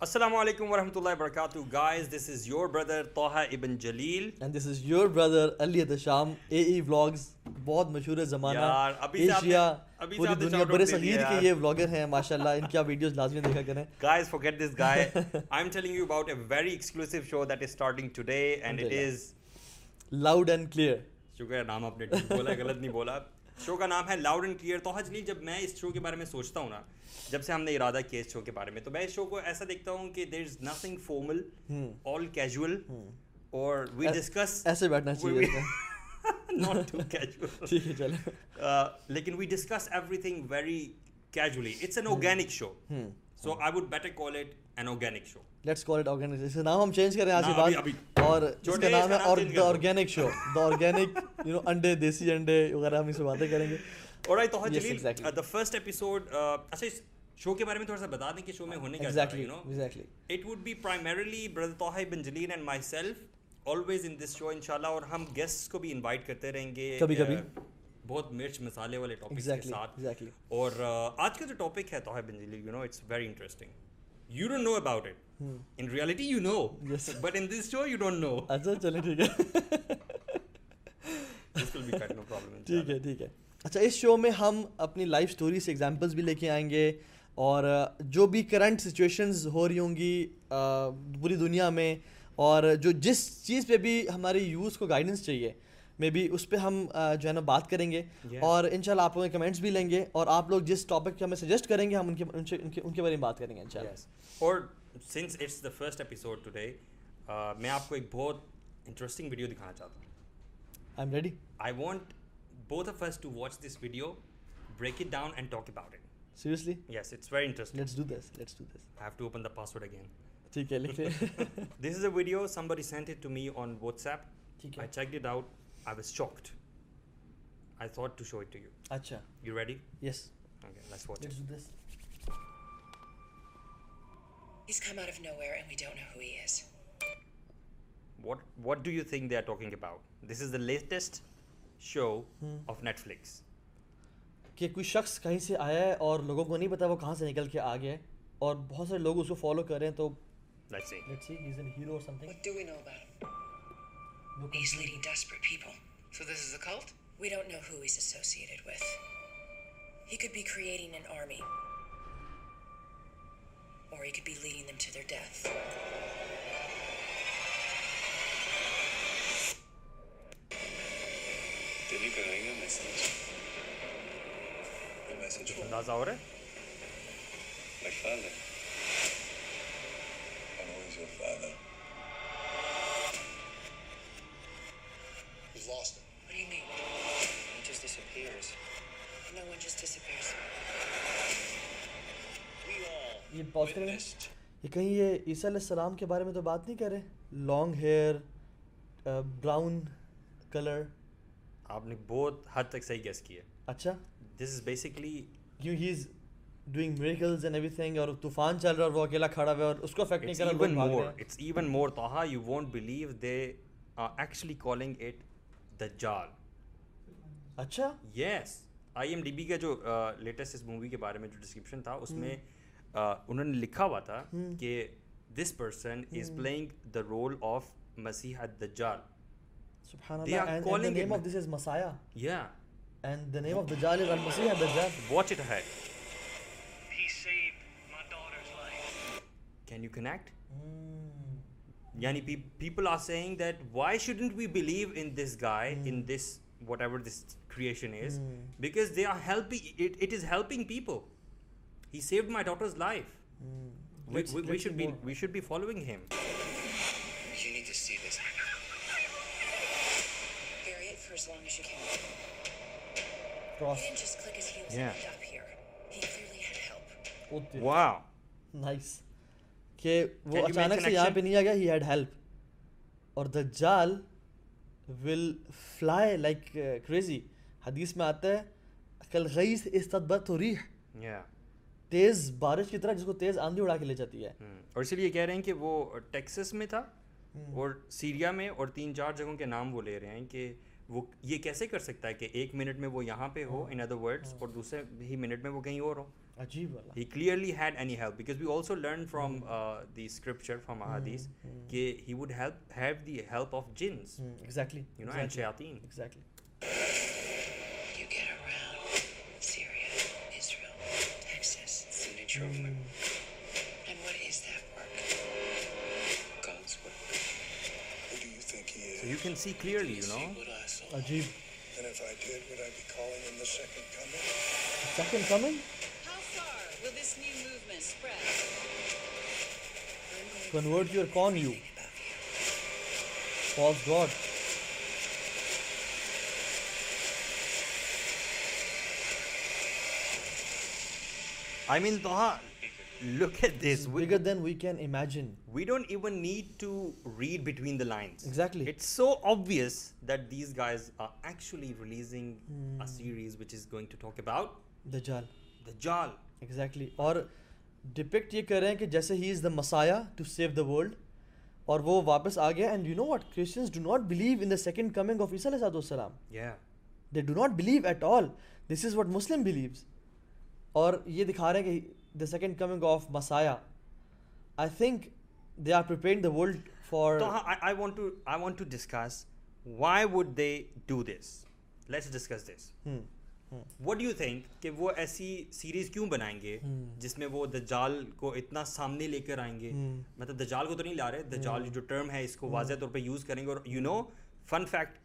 السلام علیکم ورحمۃ اللہ وبرکاتہ guys this is your brother Taha ibn Jalil and this is your brother Ali دشام A E vlogs بہت مشہور ہے زمانہ یار، ابھی سے آپ نے- ایشیا ابھی سے پوری آپ نے دنیا shout out برے دے صغیر دیا کے یار۔ یہ ولاگر ہیں ماشاء اللہ ان کی آپ ویڈیوز لازمی دیکھا کریں guys forget this guy. I'm telling you about a very exclusive نہیں شو کا نام ہے لاؤڈ اینڈ کلیئر توحا جلیل جب میں اس شو کے بارے میں سوچتا ہوں نا جب سے ہم نے ارادہ کیا اس شو کے بارے میں تو میں اس شو کو ایسا دیکھتا ہوں کہ there is nothing formal all casual اور وی ڈسکس ایسے بیٹھنا چاہیے۔ ناٹ ٹو کیجول لیکن we discuss everything very casually it's an organic show so I would better call it an organic show let's call it organic اس کا نام ہم change کریں آج کے بعد. اور اس کا نام کا ہے the. Organic show the organic you know انڈے دیسی انڈے وغیرہ ہم اس باتیں کریں گے۔ Alright توحا Yes, Jalil exactly. the first episode اچھا اس شو کے بارے میں تھوڑا سا بتا دیں کہ شو میں ہونے کیا exactly you know exactly It would be primarily brother Toha ibn Jaleel and myself always in this show انشاءاللہ اور ہم کو بھی کرتے رہیں گے کبھی کبھی. بہت مرچ مسالے والے کے ساتھ۔ اور آج کا جو ٹاپک ہے توحا بن جلیل you know it's very interesting you don't know about it in reality you know. But in this show you don't know اچھا چلے ٹھیک ہے ٹھیک ہے ٹھیک ہے اچھا اس شو میں ہم اپنی لائف اسٹوری سے ایگزامپلس بھی لے کے آئیں گے اور جو بھی کرنٹ سچویشنز ہو رہی ہوں گی پوری دنیا میں اور جو جس چیز پہ بھی ہماری یوز کو گائیڈنس چاہیے مے بی اس پہ ہم جو ہے نا بات کریں گے اور ان شاء اللہ آپ لوگوں کے کمنٹس بھی لیں گے اور آپ لوگ جس ٹاپک پہ ہمیں سجیسٹ کریں گے ہم ان کے ان کے ان کے بارے میں بات کریں گے ان شاء اللہ اور since it's the first episode today میں آپ کو ایک بہت انٹرسٹنگ ویڈیو دکھانا چاہتا ہوں I am ready I want both of us to watch this video, break it down, and talk about it. Seriously Yes, it's very interesting. Let's do this let's do this I have to open the password again. ٹھیک ہے لکھ لیں This is a video, somebody sent it to me on WhatsApp. ٹھیک I ہے checked it out. I was shocked I thought to show it to you اچھا you ready yes what do you think they are talking about this is the latest show of Netflix کہ کوئی شخص کہیں سے آیا ہے اور لوگوں کو نہیں پتا وہ کہاں سے نکل کے آ گئے اور بہت سارے لوگ اس کو فالو کر رہے ہیں تو He's leading desperate people. So this is a cult? We don't know who he's associated with. He could be creating an army. Or he could be leading them to their death. Dinosaure? My father. I'm always your father. We've lost him. What do you mean? He just disappears. No one just disappears. We all یہ پاز کریں یہ کہیں یہ عیسیٰ علیہ السلام کے بارے میں تو بات نہیں کر رہے لانگ ہیئر براؤن کلر آپ نے بہت حد تک صحیح گیس کیا اچھا دس از بیسکلی کیوں he is doing miracles and everything اور طوفان چل رہا ہے اور وہ اکیلا کھڑا ہوا ہے اور اس کو افیکٹ نہیں It's کر رہا even لوگ بھاگ more. رہے ہیں It's even more. Taha, you won't believe they Dajjal. اچھا۔ Yes. I am D B کا جو لیٹسٹ اس مووی کے بارے میں جو ڈسکرپشن تھا اس میں انہوں نے لکھا ہوا تھا کہ this person is playing the role of مسیح الدجال سبحان They are Allah and calling the it name of this is Messiah یا and the name of Dajjal is Al-Masih Dajjal watch it ہے He saved my daughter's life. yani pe- people are saying that why shouldn't we believe in this guy mm. in this whatever this creation is mm. because they are helping it, it is helping people. He saved my daughter's life. Mm. we, we, we, should be we should be following him. You need to see this. Bury it for as long as you can. Cross. he didn't just click his heels yeah. up here. He clearly had help. Wow. Nice. کہ وہ اچانک سے یہاں? پہ نہیں آ گیا he had help اور دجال ول فلائی لائک کریزی حدیث میں آتا ہے کل غیث استدبت ریح. Yeah. تیز بارش کی طرح جس کو تیز آندھی اڑا کے لے جاتی ہے. ہم، اور اسی لیے کہہ رہے ہیں کہ وہ ٹیکسس میں تھا اور سیریا میں اور تین چار جگہوں کے نام وہ لے رہے ہیں کہ وہ یہ کیسے کر سکتا ہے کہ ایک منٹ میں وہ یہاں پہ ہو ان ادر ورڈس اور دوسرے ہی منٹ میں وہ کہیں اور ہو؟ he clearly had any help because we also learned from hmm. uh, the scripture from hmm, hadith mm. he would help have the help of jinns. Mm. exactly you know exactly. and shayateen. Exactly. You get around syria israel texas mm. and what is that work? God's work. Who do you think he is? So you can see clearly you, you know? ajib and if i did would i be calling him the second coming? The second coming? convert your con you False god. I mean, Toha, look at this. It's bigger than we can imagine. We don't even need to read between the lines. Exactly. It's so obvious that these guys are actually releasing mm. a hmm. series which is going to talk about Dajjal. Dajjal. Exactly. Or depict یہ کر رہے ہیں کہ جیسے he is the messiah to save the world اور وہ واپس آ گیا and you know what Christians do not believe in the second coming of عیسیٰ علیہ السلام they do not believe at all this is what Muslim believes اور یہ دکھا رہے ہیں کہ the second coming of messiah I think they are preparing the world for want to I want to discuss why would they do this? Let's do you think کہ وہ ایسی series کیوں بنائیں گے جس میں وہ دجال کو اتنا سامنے لے کر آئیں گے؟ مطلب دجال کو تو نہیں لا رہے دجال جو ٹرم ہے اس کو واضح طور پہ یوز کریں گے اور یو نو فن فیکٹ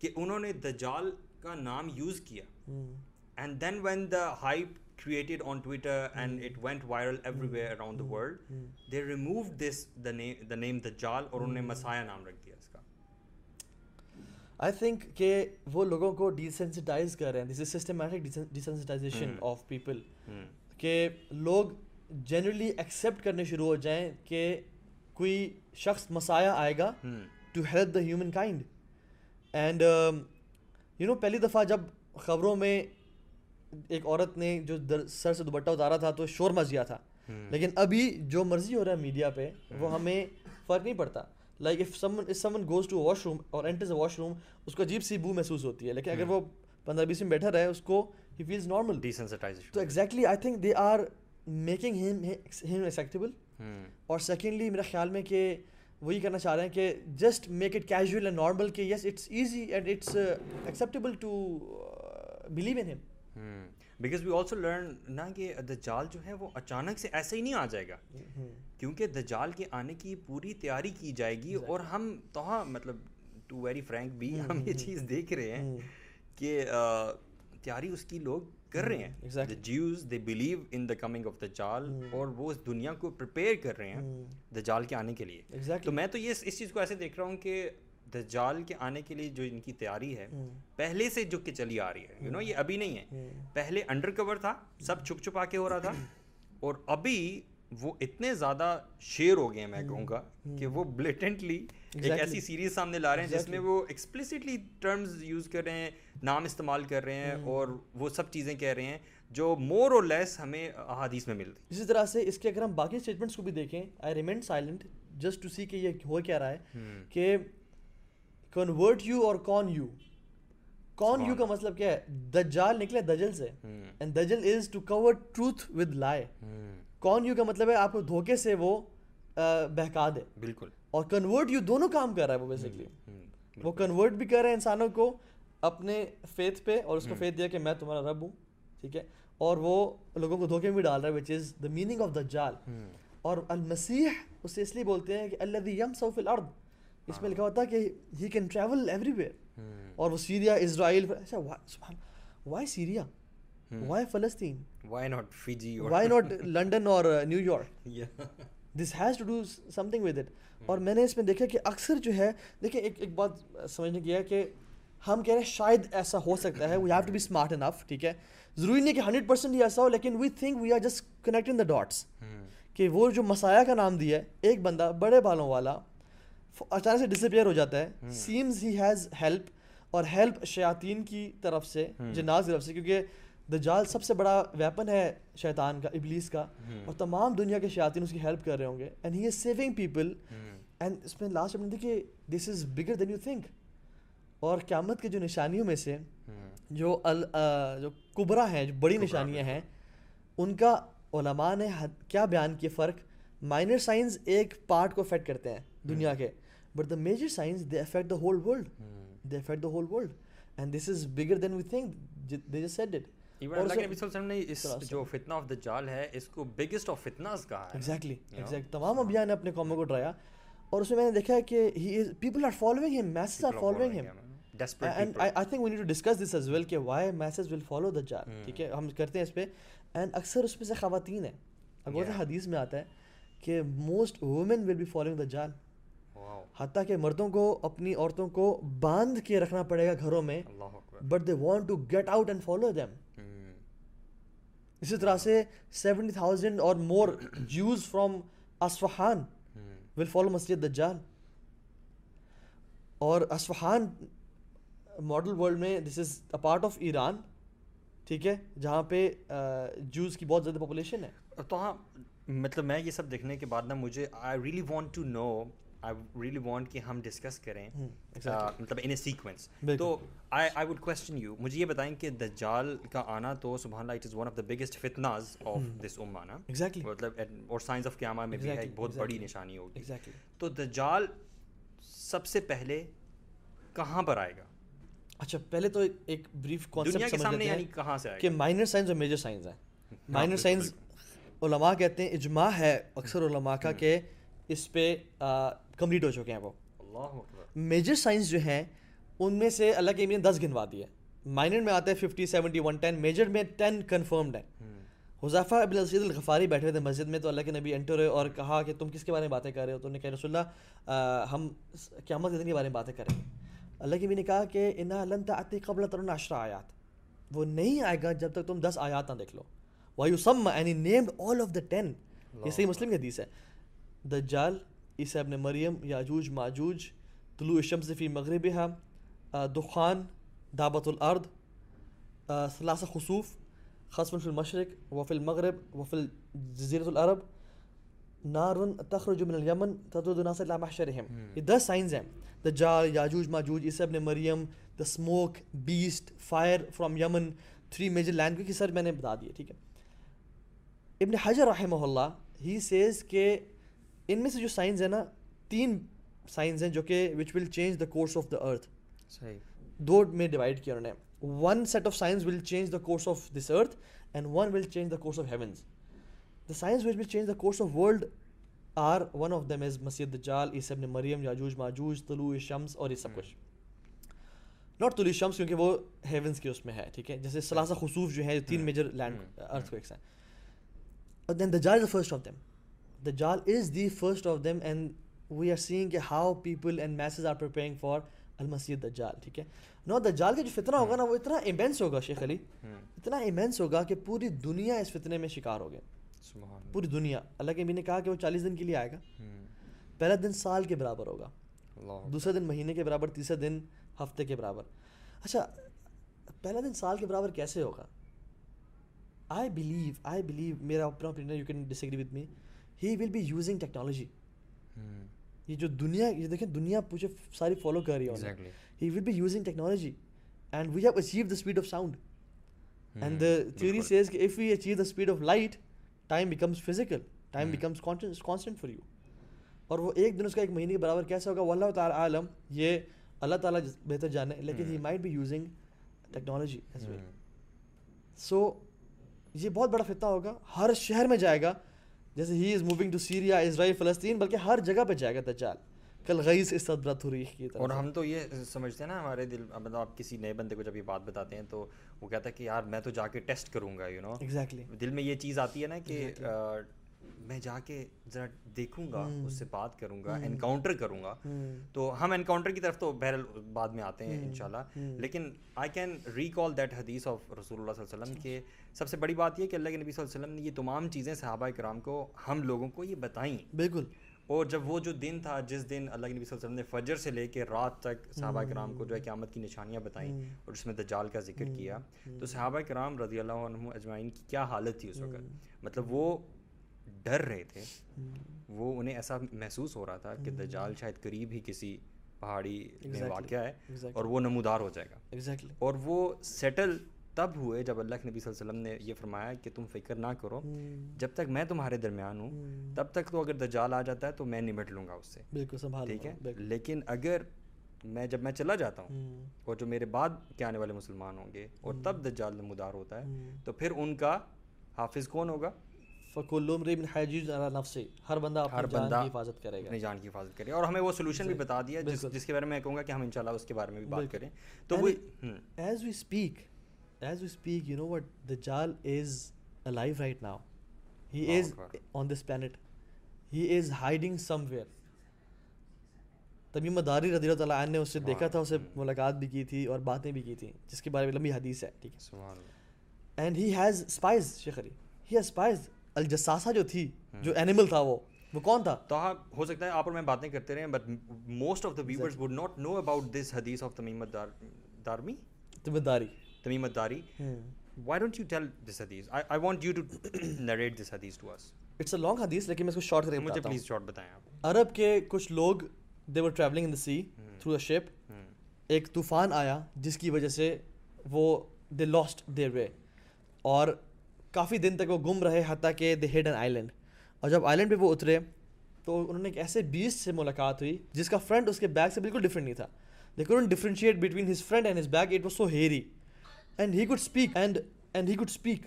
کہ انہوں نے دجال کا نام یوز کیا۔ And then when the hype created on Twitter and it went viral everywhere around the world they removed this the name the name Dajjal اور انہوں نے مسایا نام رکھ دیا۔ آئی تھنک کہ وہ لوگوں کو ڈیسینسٹائز کر رہے ہیں. This is systematic desensitization of people کہ لوگ جنرلی ایکسیپٹ کرنے شروع ہو جائیں کہ کوئی شخص مسایا آئے گا to help the humankind and you know پہلی دفعہ جب خبروں میں ایک عورت نے جو سر سے دوپٹہ اتارا تھا تو شور مچ گیا تھا. لیکن ابھی جو مرضی ہو رہا ہے میڈیا پہ وہ ہمیں فرق نہیں پڑتا. Like if someone if someone goes to washroom اور انٹرز اے واش روم اس کو عجیب سی بو محسوس ہوتی ہے. لیکن اگر وہ پندرہ بیس میں بیٹھا رہے اس کو ہی فیلز نارمل تو desensitization exactly I think they are making ہم ہم ایکسیپٹیبل اور سیکنڈلی میرا خیال میں کہ وہی کرنا چاہ رہے ہیں کہ just make it casual and normal کہ yes it's easy and it's acceptable to believe in ہم بیکاز وی آلسو لرن نا کہ دجال جو ہے وہ اچانک سے ایسے ہی نہیں آ جائے گا کیونکہ دجال کے آنے کی پوری تیاری کی جائے گی اور ہم تو مطلب ٹو ویری فرینک بھی ہم یہ چیز دیکھ رہے ہیں کہ تیاری اس کی لوگ کر رہے ہیں Jews they believe in the coming of دجال اور وہ اس دنیا کو پریپیئر کر رہے ہیں دجال کے آنے کے لیے تو میں تو یہ اس چیز کو ایسے دیکھ رہا ہوں کہ دجال کے آنے کے لیے جو ان کی تیاری ہے پہلے سے جو کہ چلی آ رہی ہے۔ یو نو یہ ابھی نہیں ہے۔ پہلے انڈر کور تھا سب چھپ چھپا کے ہو رہا تھا۔ اور ابھی وہ اتنے زیادہ شیئر ہو گئے ہیں میں کہوں گا کہ وہ بلیٹنٹلی ایک ایسی سیریز سامنے لا رہے ہیں جس میں وہ ایکسپلسٹلی ٹرمز یوز کر رہے ہیں نام استعمال کر رہے ہیں اور وہ سب چیزیں کہہ رہے ہیں جو مور اور لیس ہمیں احادیث میں ملتی اسی طرح سے اس کے اگر ہم باقی اسٹیٹمنٹس کو بھی دیکھیں I remained silent just to see کہ یہ ہو کیا رہا ہے۔ کہ کنورٹ یو اور کون یو کون یو کا مطلب کیا ہے؟ دجال نکلے دجل سے. And دجل is to cover truth with lie کون یو کا مطلب ہے آپ کو دھوکے سے وہ بہکا دے. بالکل. اور کنورٹ یو دونوں کام کر رہا ہے وہ بیسکلی وہ کنورٹ بھی کر رہے ہیں انسانوں کو اپنے فیتھ پہ اور اس کو فیتھ دیا کہ میں تمہارا رب ہوں. ٹھیک ہے؟ اور وہ لوگوں کو دھوکے میں بھی ڈال رہا ہے وچ از دا میننگ آف دجال. اور المسیح اسے اس لیے بولتے ہیں کہ اللہ یم سوف الارض. اس میں لکھا ہوتا ہے کہ he can travel everywhere اور وہ سیریا اسرائیل اچھا وائی سیریا؟ وائی فلسطین؟ Why not Fiji why not London اور New York this has to do something with it اور میں نے اس میں دیکھا کہ اکثر جو ہے دیکھیں ایک ایک بات سمجھنے کی ہے کہ ہم کہہ رہے ہیں شاید ایسا ہو سکتا ہے we have to be smart enough ٹھیک ہے؟ ضروری نہیں کہ ہنڈریڈ پرسینٹ ہی ایسا ہو لیکن we think we are just connecting the dots کہ وہ جو مسایا کا نام دیا ہے ایک بندہ بڑے بالوں والا اچانک سے ڈسپیئر ہو جاتا ہے. سیمز ہی ہیز ہیلپ اور ہیلپ شیاطین کی طرف سے جناز کی طرف سے کیونکہ دجال سب سے بڑا ویپن ہے شیطان کا ابلیس کا. اور تمام دنیا کے شیاطین اس کی ہیلپ کر رہے ہوں گے. And he is saving people and اس میں لاسٹ میں دیکھیے دس is bigger then you think اور قیامت کے جو نشانیوں میں سے جو ال جو کبرا ہیں جو بڑی نشانیاں ہیں ان کا علماء نے کیا بیان کیا فرق؟ مائنر سائنس ایک پارٹ کو افیکٹ کرتے ہیں دنیا کے. But the major signs they affect the whole world they affect the whole world and this is bigger than we think they just said it even اللہ کے نبی صلی اللہ علیہ وسلم نے اس جو فتنہ آف دجال ہے اس کو بگیسٹ آف فتناز کہا ہے ایگزیکٹلی ایگزیکٹ تمام انبیاء نے اپنے قوموں کو ڈرایا اور اس میں میں نے دیکھا کہ he is people are following him masses are following him Desperate and I think we need to discuss this as well کہ وائی میسز ول فالو ٹھیک ہے ہم کرتے ہیں اس پہ اینڈ اکثر اس میں سے خواتین ہیں اگر حدیث میں آتا ہے کہ most women will be following. حتیٰ کہ مردوں کو اپنی عورتوں کو باندھ کے رکھنا پڑے گا گھروں میں but they want to get out and follow them. اسی طرح سے سیونٹی تھاؤزینڈ اور more Jews from Isfahan will follow مسجد دجال اور اسفہان ماڈل ورلڈ میں this is a part of Iran ٹھیک ہے جہاں پہ جوز کی بہت زیادہ پاپولیشن ہے۔ تو ہاں مطلب میں یہ سب دیکھنے کے بعد نا مجھے I really want to know I really want کہ ہم ڈسکس کریں مطلب ان اے سیکوینس تو I I would question you مجھے یہ بتائیں کہ دجال کا آنا تو سبحان اللہ it is one of the biggest فتناز of this امہ نا؟ ایگزیکٹلی مطلب اور سائنس آف قیامہ میں بھی ایک بہت بڑی نشانی ہوگی. تو دجال سب سے پہلے کہاں پر آئے گا؟ اچھا پہلے تو ایک بریف کانسیپٹ سمجھ لیتے یعنی ہیں کہاں سے کہ مائنر سائنس اور میجر سائنس ہیں. مائنر بالکل، سائنس علماء کہتے ہیں اجماع ہے اکثر علماء کا کہ اس پہ کمپلیٹ ہو چکے ہیں وہ۔ اللہ میجر سائنس جو ہیں ان میں سے اللہ کے نے دس گنوا دیے۔ مائنر میں آتا ہے fifty seventy one ten major میں ٹین کنفرمڈ ہے حذیفہ ابن السید الغفاری بیٹھے تھے مسجد میں تو اللہ کے نبی انٹر ہوئے اور کہا کہ تم کس کے بارے میں باتیں کر رہے ہو؟ تو انہوں نے کہا رسول اللہ ہم قیامت کے دن کے بارے میں باتیں کریں گے۔ اللہ کے نبی نے کہا کہ انا لن تعتی قبل ترن عشرہ آیات۔ وہ نہیں آئے گا جب تک تم دس آیات نہ دیکھ لو۔ وایو some any named all of the ten یہ صحیح مسلم کی حدیث ہے۔ دجال عیسیٰ ابن مریم یاجوج ماجوج طلوع الشمس فی مغربها دخان دعبۃ الارض ثلاث خصوف خصم فی المشرق وفی المغرب وفی جزیرۃ العرب نار تخرج من الیمن تطرد الناس الى محشرهم یہ دس سائنز ہیں. دجال یاجوج ماجوج عیسیٰ ابن مریم the smoke beast fire from Yemen three major land کی سر میں نے بتا دیے ٹھیک ہے. ابن حجر رحمہ اللہ ہی سیز کہ ان میں سے جو سائنس ہیں نا تین سائنس ہیں جو کہ which will change the course of the earth صحیح۔ دو میں ڈیوائڈ کیا انہوں نے۔ One set of signs will change the course of this earth and one will change the course of heavens the signs which will change the course of world are one of them is مسیح دجال عیسی ابن مریم یاجوج ماجوج طلوع شمس اور یہ سب کچھ۔ Not طلوع شمس کیونکہ وہ ہیونس کے اس میں ہے ٹھیک ہے؟ جیسے ثلاثہ خصوف جو ہیں تین میجر لینڈ ارتھ کویکس ہیں۔ اور دین دجال is the first of them دجال is the first of them and we are seeing کہ how people and masses are preparing for المسیح دجال ٹھیک ہے نو دجال کا جو فتنہ ہوگا نا وہ اتنا ایمینس ہوگا شیخ علی اتنا ایمینس ہوگا کہ پوری دنیا اس فتنے میں شکار ہو گئے پوری دنیا اللہ کے نبی نے کہا کہ وہ چالیس دن کے لیے آئے گا. پہلا دن سال کے برابر ہوگا. دوسرا دن مہینے کے برابر تیسرا دن ہفتے کے برابر. اچھا پہلا دن سال کے برابر کیسے ہوگا؟ آئی بلیو آئی بلیو میرا اپنا opinion you can disagree with me he will be using technology یہ جو دنیا یہ دیکھیں دنیا مجھے ساری فالو کر رہی ہے Exactly. He will be using technology and we have achieve the speed of sound and the theory says کہ if we achieve the speed of light time becomes physical time becomes constant for you اور وہ ایک دن اس کا ایک مہینے کے برابر کیسے ہوگا؟ وہ اللہ تعالیٰ عالم یہ اللہ تعالیٰ بہتر جانے لیکن he might be using technology so یہ بہت بڑا فتنہ ہوگا۔ ہر شہر میں جائے گا۔ جیسے he is moving to Syria Israel فلسطین بلکہ ہر جگہ پہ جائے گا دجال۔ کل غیظ استدبرت ریخ کی اور طرح ہم تو یہ سمجھتے ہیں نا ہمارے دل مطلب آپ کسی نئے بندے کو جب یہ بات بتاتے ہیں تو وہ کہتا ہے کہ یار میں تو جا کے ٹیسٹ کروں گا یو نو ایگزیکٹلی دل میں یہ چیز آتی ہے نا کہ میں جا کے ذرا دیکھوں گا اس سے بات کروں گا انکاؤنٹر کروں گا۔ تو ہم انکاؤنٹر کی طرف تو بہرحال بعد میں آتے ہیں انشاءاللہ۔ لیکن آئی کین ریکال دیٹ حدیث آف رسول اللہ صلی اللہ علیہ وسلم کہ سب سے بڑی بات یہ کہ اللہ کے نبی صلی اللہ علیہ وسلم نے یہ تمام چیزیں صحابہ کرام کو ہم لوگوں کو یہ بتائیں۔ بالکل۔ اور جب وہ جو دن تھا جس دن اللہ کے نبی صلی اللہ علیہ وسلم نے فجر سے لے کے رات تک صحابہ کرام کو جو ہے قیامت کی نشانیاں بتائیں اور اس میں دجال کا ذکر کیا۔ تو صحابہ کرام رضی اللہ عنہ اجمعین کی کیا حالت تھی اس وقت؟ مطلب وہ ڈر رہے تھے۔ وہ انہیں ایسا محسوس ہو رہا تھا کہ دجال شاید قریب ہی کسی پہاڑی میں واقع ہے اور وہ نمودار ہو جائے گا۔ اور وہ سیٹل تب ہوئے جب اللہ کے نبی صلی اللہ علیہ وسلم نے یہ فرمایا کہ تم فکر نہ کرو۔ جب تک میں تمہارے درمیان ہوں تب تک تو اگر دجال آ جاتا ہے تو میں نمٹ لوں گا اس سے۔ بالکل سنبھال ٹھیک ہے؟ لیکن اگر میں جب میں چلا جاتا ہوں اور جو میرے بعد کے آنے والے مسلمان ہوں گے اور تب دجال نمودار ہوتا ہے تو پھر ان کا حافظ کون ہوگا؟ فکل نفسه ہر بندہ ہر بندہ کی حفاظت کرے گا۔ اپنی جان کی حفاظت کرے اور ہمیں وہ سولوشن بھی بتا دیا جس جس کے بارے میں کہوں گا کہ ہم انشاءاللہ اس کے بارے میں بھی بات کریں۔ تو as we speak as we speak you know what دجال is alive right now. He is on this planet. He is hiding somewhere. تمیم داری رضی اللہ تعالیٰ عنہ نے اسے دیکھا تھا اسے ملاقات بھی کی تھی اور باتیں بھی کی تھیں جس کے بارے میں لمبی حدیث ہے ٹھیک ہے۔ And he has spies Sheikh Ali. He has spies الجساسا جو تھی جو اینیمل تھا وہ وہ کون تھا؟ تو ہاں ہو سکتا ہے آپ اور میں باتیں کرتے رہیں but most of the viewers would not know about this حدیث آف تمیمت دارمی تمہیں داری تمیمت داری why don't you tell this حدیث I want you to narrate this حدیث to us it's a long حدیث لیکن میں اس کو شارٹ کریں مجھے پلیز شارٹ بتائیں آپ عرب کے کچھ لوگ دے ور travelling in the see through the شپ ایک طوفان آیا جس کی وجہ سے وہ دے لاسٹ دیر وے اور کافی دن تک وہ گم رہے حتیٰ کہ دے ہیڈ این آئلینڈ اور جب آئلینڈ پہ وہ اترے تو انہوں نے ایک ایسے بیس سے ملاقات ہوئی جس کا فرنٹ اس کے بیگ سے بالکل ڈفرینٹ نہیں تھا. They couldn't differentiate between his front and his back it was so hairy and he could speak and and he could speak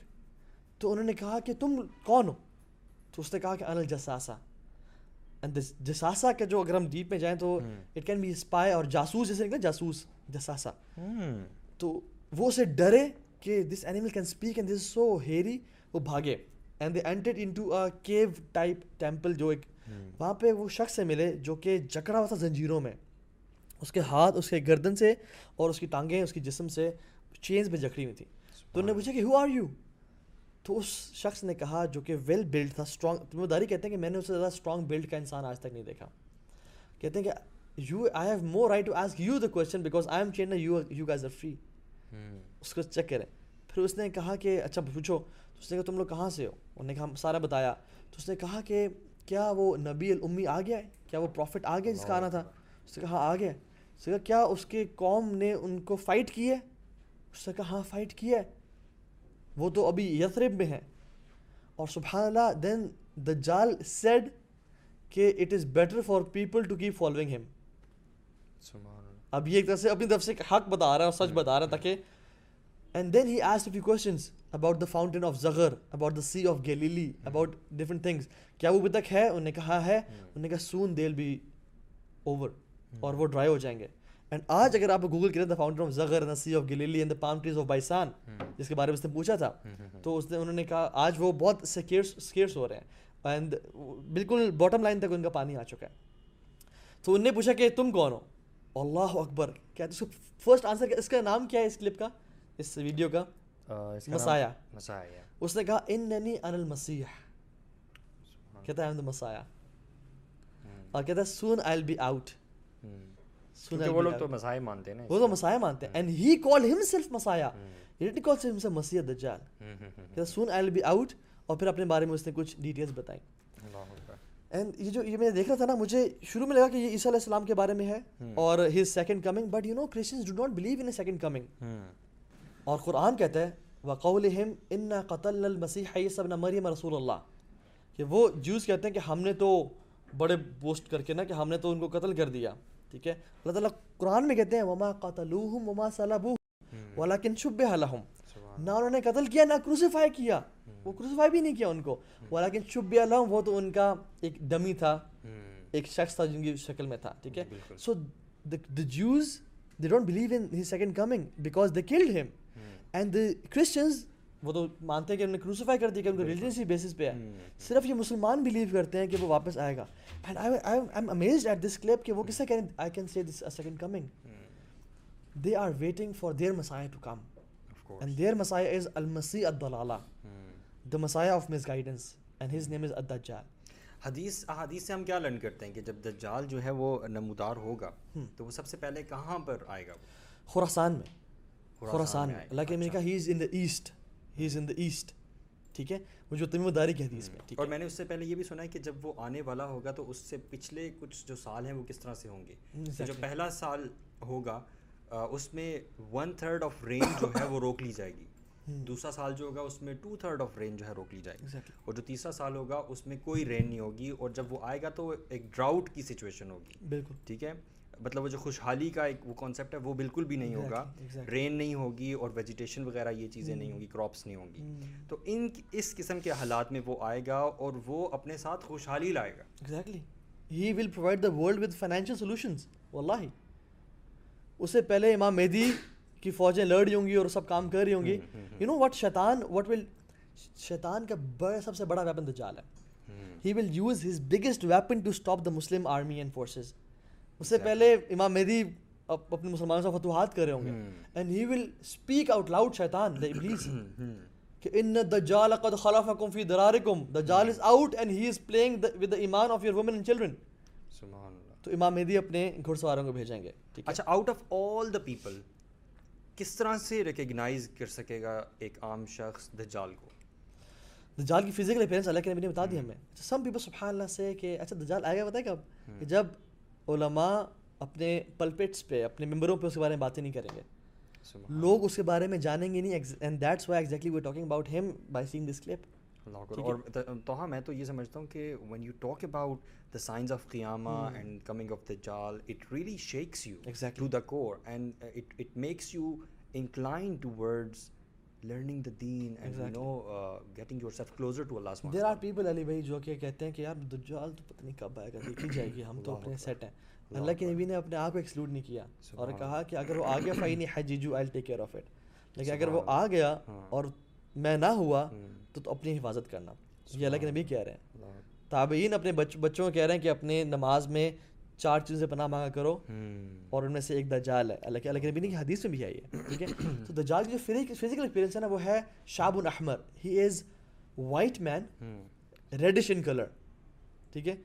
تو انہوں نے کہا کہ تم کون ہو؟ تو اس نے کہا کہ انل جساسا اینڈ جساسا کا جو اگر ہم ڈیپ میں جائیں تو اٹ کین بی اسپائی اور جاسوس جیسے نکلا جاسوس جساسا تو وہ اسے ڈرے کہ this animal can speak and this so hairy وہ بھاگے. And they entered into a cave type temple جو ایک وہاں پہ وہ شخص سے ملے جو کہ جکڑا ہوا تھا زنجیروں میں. اس کے ہاتھ اس کے گردن سے اور اس کی ٹانگیں اس کی جسم سے چینز پہ جکڑی ہوئی تھی تو انہوں نے پوچھا کہ ہو آر یو تو اس شخص نے کہا جو کہ ویل بلڈ تھا اسٹرانگ تمہیں داری کہتے ہیں کہ میں نے اس سے زیادہ اسٹرانگ بلڈ کا انسان آج تک نہیں دیکھا. کہتے ہیں کہ you I have more right to ask you the question because I am chained you you guys are free اس کو چیک کریں۔ پھر اس نے کہا کہ اچھا پوچھو تو اس نے کہا تم لوگ کہاں سے ہو؟ انہوں نے کہا سارا بتایا۔ تو اس نے کہا کہ کیا وہ نبی الامی آ گیا ہے؟ کیا وہ پروفٹ آ گیا جس کا آنا تھا؟ اس نے کہا آ گیا اس نے کہا کیا اس کے قوم نے ان کو فائٹ کی ہے؟ اس نے کہا ہاں فائٹ کی ہے۔ وہ تو ابھی یثرب میں ہے اور سبحان اللہ دین دجال سیڈ کہ it is better for people to keep following him اب یہ ایک طرح سے اپنی طرف سے حق بتا رہا ہے اور سچ بتا رہا ہے تاکہ and then he as few questions about the fountain of Zughar about the sea of Galilee about different things کیا وہ ابھی تک ہے؟ انہوں نے کہا ہے انہوں نے کہا سون دل بی اوور اور وہ ڈرائی ہو جائیں گے. اینڈ آج اگر آپ گوگل کریں the fountain of Zughar the sea of Galilee and the palm trees of Beisan جس کے بارے میں اس نے پوچھا تھا تو اس نے انہوں نے کہا آج وہ بہت سکیئرس سکیئرس ہو رہے ہیں. اینڈ بالکل باٹم لائن تک ان کا پانی آ چکا ہے. تو انہوں نے پوچھا کہ تم کون ہو؟ اللہ اکبر۔ کیا اس کو فرسٹ آنسر کیا اس کا نام کیا ہے اس کلپ کا؟ اس ویڈیو کا؟ مسایا مسایا اس نے کہا ان ننی ان المسیح کہتا ہے مسایا اور کہتا ہے سون آئی بی آؤٹ وہ لوگ تو مسائے مانتے ہیں وہ تو مسایا مانتے ہیں۔ And he call himself مسایا didn't کال ہم۔ مسیح دجال کہتا سون آئی بی آؤٹ اور پھر اپنے بارے میں اس نے کچھ ڈیٹیلس بتائیں اینڈ یہ جو یہ میں دیکھ رہا تھا نا مجھے شروع میں لگا کہ یہ عیسیٰ علیہ السلام کے بارے میں ہے اور his second coming but you know Christians do not believe in a second coming اور قرآن کہتا ہے وقولہم ان قتل المسیح عیسی ابن مریم رسول اللہ کہ وہ جوز کہتے ہیں کہ ہم نے تو بڑے بوسٹ کر کے نا کہ ہم نے تو ان کو قتل کر دیا۔ ٹھیک ہے؟ اللہ تعالیٰ قرآن میں کہتے ہیں وما قتلوہم وما صلبوہم ولکن شبہ لہم نہ انہوں نے قتل کیا نہ کروسیفائی کیا۔ وہ کروسیفائی بھی نہیں کیا ان کو. ولیکن شبہ لہم وہ تو ان کا ایک ڈمی تھا ایک شخص تھا جن کی شکل میں تھا ٹھیک ہے؟ So the Jews they don't believe in the second coming because they killed him and the Christians وہ تو مانتے ہیں کہ انہوں نے کروسیفائی کر دیا کہ ان کو ریلیجنسی بیسس پہ ہے۔ صرف یہ مسلمان بلیو کرتے ہیں کہ وہ واپس آئے گا۔ And I am amazed at this clip کہ وہ کس سے کہیں I can see this second coming they are waiting for their messiah to come and their messiah is المسی الدلالہ the messiah of misguidance and his name is الدجال حدیث حدیث سے ہم کیا لرن کرتے ہیں کہ جب دجال جو ہے وہ نمودار ہوگا تو وہ سب سے پہلے کہاں پر آئے گا خوراسان میں. خوراسان میں اللہ کے میں نے کہا ہی از ان دا ایسٹ ہی از ان دا ایسٹ ٹھیک ہے؟ وہ جو تمیم داری کی حدیث میں. اور میں نے اس سے پہلے یہ بھی سنا ہے کہ جب وہ آنے والا ہوگا تو اس سے پچھلے کچھ جو سال ہیں وہ کس طرح سے ہوں گے؟ جو پہلا سال ہوگا اس میں ون تھرڈ آف رین جو ہے وہ روک لی جائے گی۔ دوسرا سال جو ہوگا اس میں ٹو تھرڈ آف رین جو ہے روک لی جائے گی. اور جو تیسرا سال ہوگا اس میں کوئی رین نہیں ہوگی اور جب وہ آئے گا تو ایک ڈراؤٹ کی سچویشن ہوگی۔ بالکل۔ ٹھیک ہے؟ مطلب وہ جو خوشحالی کا ایک وہ کانسیپٹ ہے وہ بالکل بھی نہیں ہوگا. رین نہیں ہوگی اور ویجیٹیشن وغیرہ یہ چیزیں نہیں ہوں۔ گی کراپس نہیں ہوں گی۔ تو ان اس قسم کے حالات میں وہ آئے گا اور وہ اپنے ساتھ خوشحالی لائے گا۔ Exactly he will provide the world with financial solutions واللہ۔ اس سے پہلے امام مہدی کی فوجیں لڑ رہی ہوں گی اور سب کام کر رہی ہوں گی. یو نو واٹ شیطان واٹ ول شیطان کا بڑا سب سے بڑا ویپن دجال ہے. He will use his biggest weapon to stop the Muslim army and forces اس سے پہلے امام مہدی اپ- اپنے مسلمانوں سے فتوحات کر رہے ہوں گے. And he will speak out loud شیطان دا ابلیس کہ ان الدجال قد خلفکم فی درارکم. دجال is out and he is playing with the ایمان of your women and children سبحان اللہ. تو امام مہدی اپنے گھڑ سواروں کو بھیجیں گے. اچھا out of all the people کس طرح سے ریکگنائز کر سکے گا ایک عام شخص دجال کو؟ دجال کی فزیکل اپیرنس اللہ کے نبی نے بتا دی ہمیں۔ سم پیپل سبحان اللہ سے کہ اچھا دجال آئے گا بتائے کب؟ کہ جب علماء اپنے پلپٹس پہ اپنے ممبروں پہ اس کے بارے میں باتیں نہیں کریں گے۔ لوگ اس کے بارے میں جانیں گے نہیں and that's why exactly we talking about him by saying this clip اور توہا میں تو یہ سمجھتا ہوں کہ when you talk about the science of قیامہ and coming of دجال it really shakes you. To the core and it makes you incline towards learning the then and you know getting yourself closer to Allah there are people Ali بھائی جو کہ کہتے ہیں کہ یار دجال تو پتہ نہیں کب آئے گا دیکھی جائے گی ہم تو اپنے سیٹ ہیں۔ اللہ کے نبی نے اپنے آپ کو ایکسکلوڈ نہیں کیا اور کہا کہ اگر وہ آ گیا فائنی حجیجو I take care of it لیکن اگر وہ آ گیا اور میں نہ ہوا تو اپنی حفاظت کرنا۔ یہ اللہ کے نبی کہہ رہے ہیں۔ تابعین اپنے بچ بچوں کو کہہ رہے ہیں کہ اپنے نماز میں چار چیزیں پناہ مانگا کرو اور ان میں سے ایک دجال ہے۔ اللہ کے اللہ کے نبی نے کی حدیث میں بھی آئی ہے ٹھیک ہے؟ تو دجال کی جو فزیکل اپیرنس ہے نا وہ ہے شاب احمر he is white man reddish in colour ٹھیک ہے؟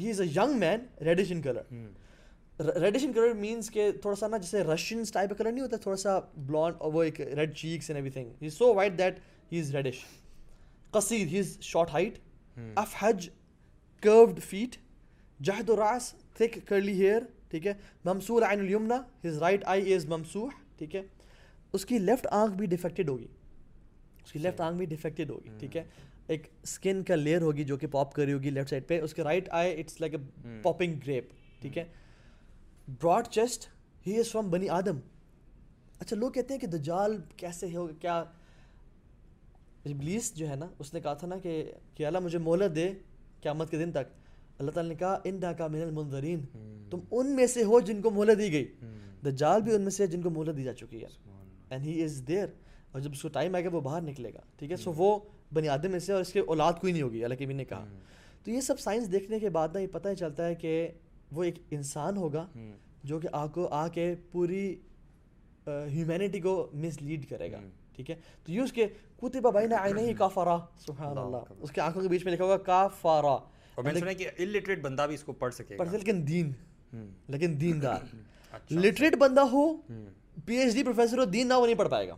He is a young man reddish in colour reddish in colour means کہ تھوڑا سا نا جیسے رشینس ٹائپ کا کلر نہیں ہوتا تھوڑا سا بلانڈ اور وہ ایک red cheeks and everything he so white that he is reddish قصیر he is short height if حج curved feet. جہد راس thick curly hair ٹھیک ہے؟ ممسور عین الیمنا his right eye is ممسوح ٹھیک ہے؟ اس کی لیفٹ آنکھ بھی ڈیفیکٹڈ ہوگی. اس کی لیفٹ آنکھ بھی ڈیفیکٹڈ ہوگی ٹھیک ہے؟ ایک اسکن کا لیئر ہوگی جو کہ پاپ کر رہی ہوگی لیفٹ سائڈ پہ اس کے right eye it's like a popping grape ٹھیک ہے؟ Broad chest he is from بنی آدم اچھا لوگ کہتے ہیں کہ دجال کیسے ہوگا کیا ابلیس جو ہے نا اس نے کہا تھا نا کہ کہ اللہ مجھے مہلت دے قیامت کے دن تک۔ اللہ تعالیٰ نے کہا ان کا من المنظرین تم ان میں سے ہو جن کو مہلت دی گئی۔ دجال بھی ان میں سے ہے جن کو مہلت دی جا چکی ہے۔ اینڈ ہی از دیر اور جب اس کو ٹائم آئے گا وہ باہر نکلے گا۔ ٹھیک ہے؟ سو وہ بنی آدم میں سے اور اس کے اولاد کوئی نہیں ہوگی اللہ کے بھی نے کہا۔ تو یہ سب سائنس دیکھنے کے بعد نا یہ پتہ ہی چلتا ہے کہ وہ ایک انسان ہوگا جو کہ آ کو آ کے پوری ہیومینٹی کو مس لیڈ کرے گا ٹھیک ہے؟ تو یہ اس کے کتبہ بین عینیہ کافرا سبحان اللہ اس کے آنکھوں کے بیچ میں لکھا ہوگا کافارا اور میں نے سنا کہ illiterate بندہ بھی اس کو پڑھ سکے گا۔ لیکن دین۔ لیکن دیندار۔ لٹریٹ بندہ ہو پی ایچ ڈی پروفیسر ہو دین نہ وہ نہیں پڑھ پائے گا۔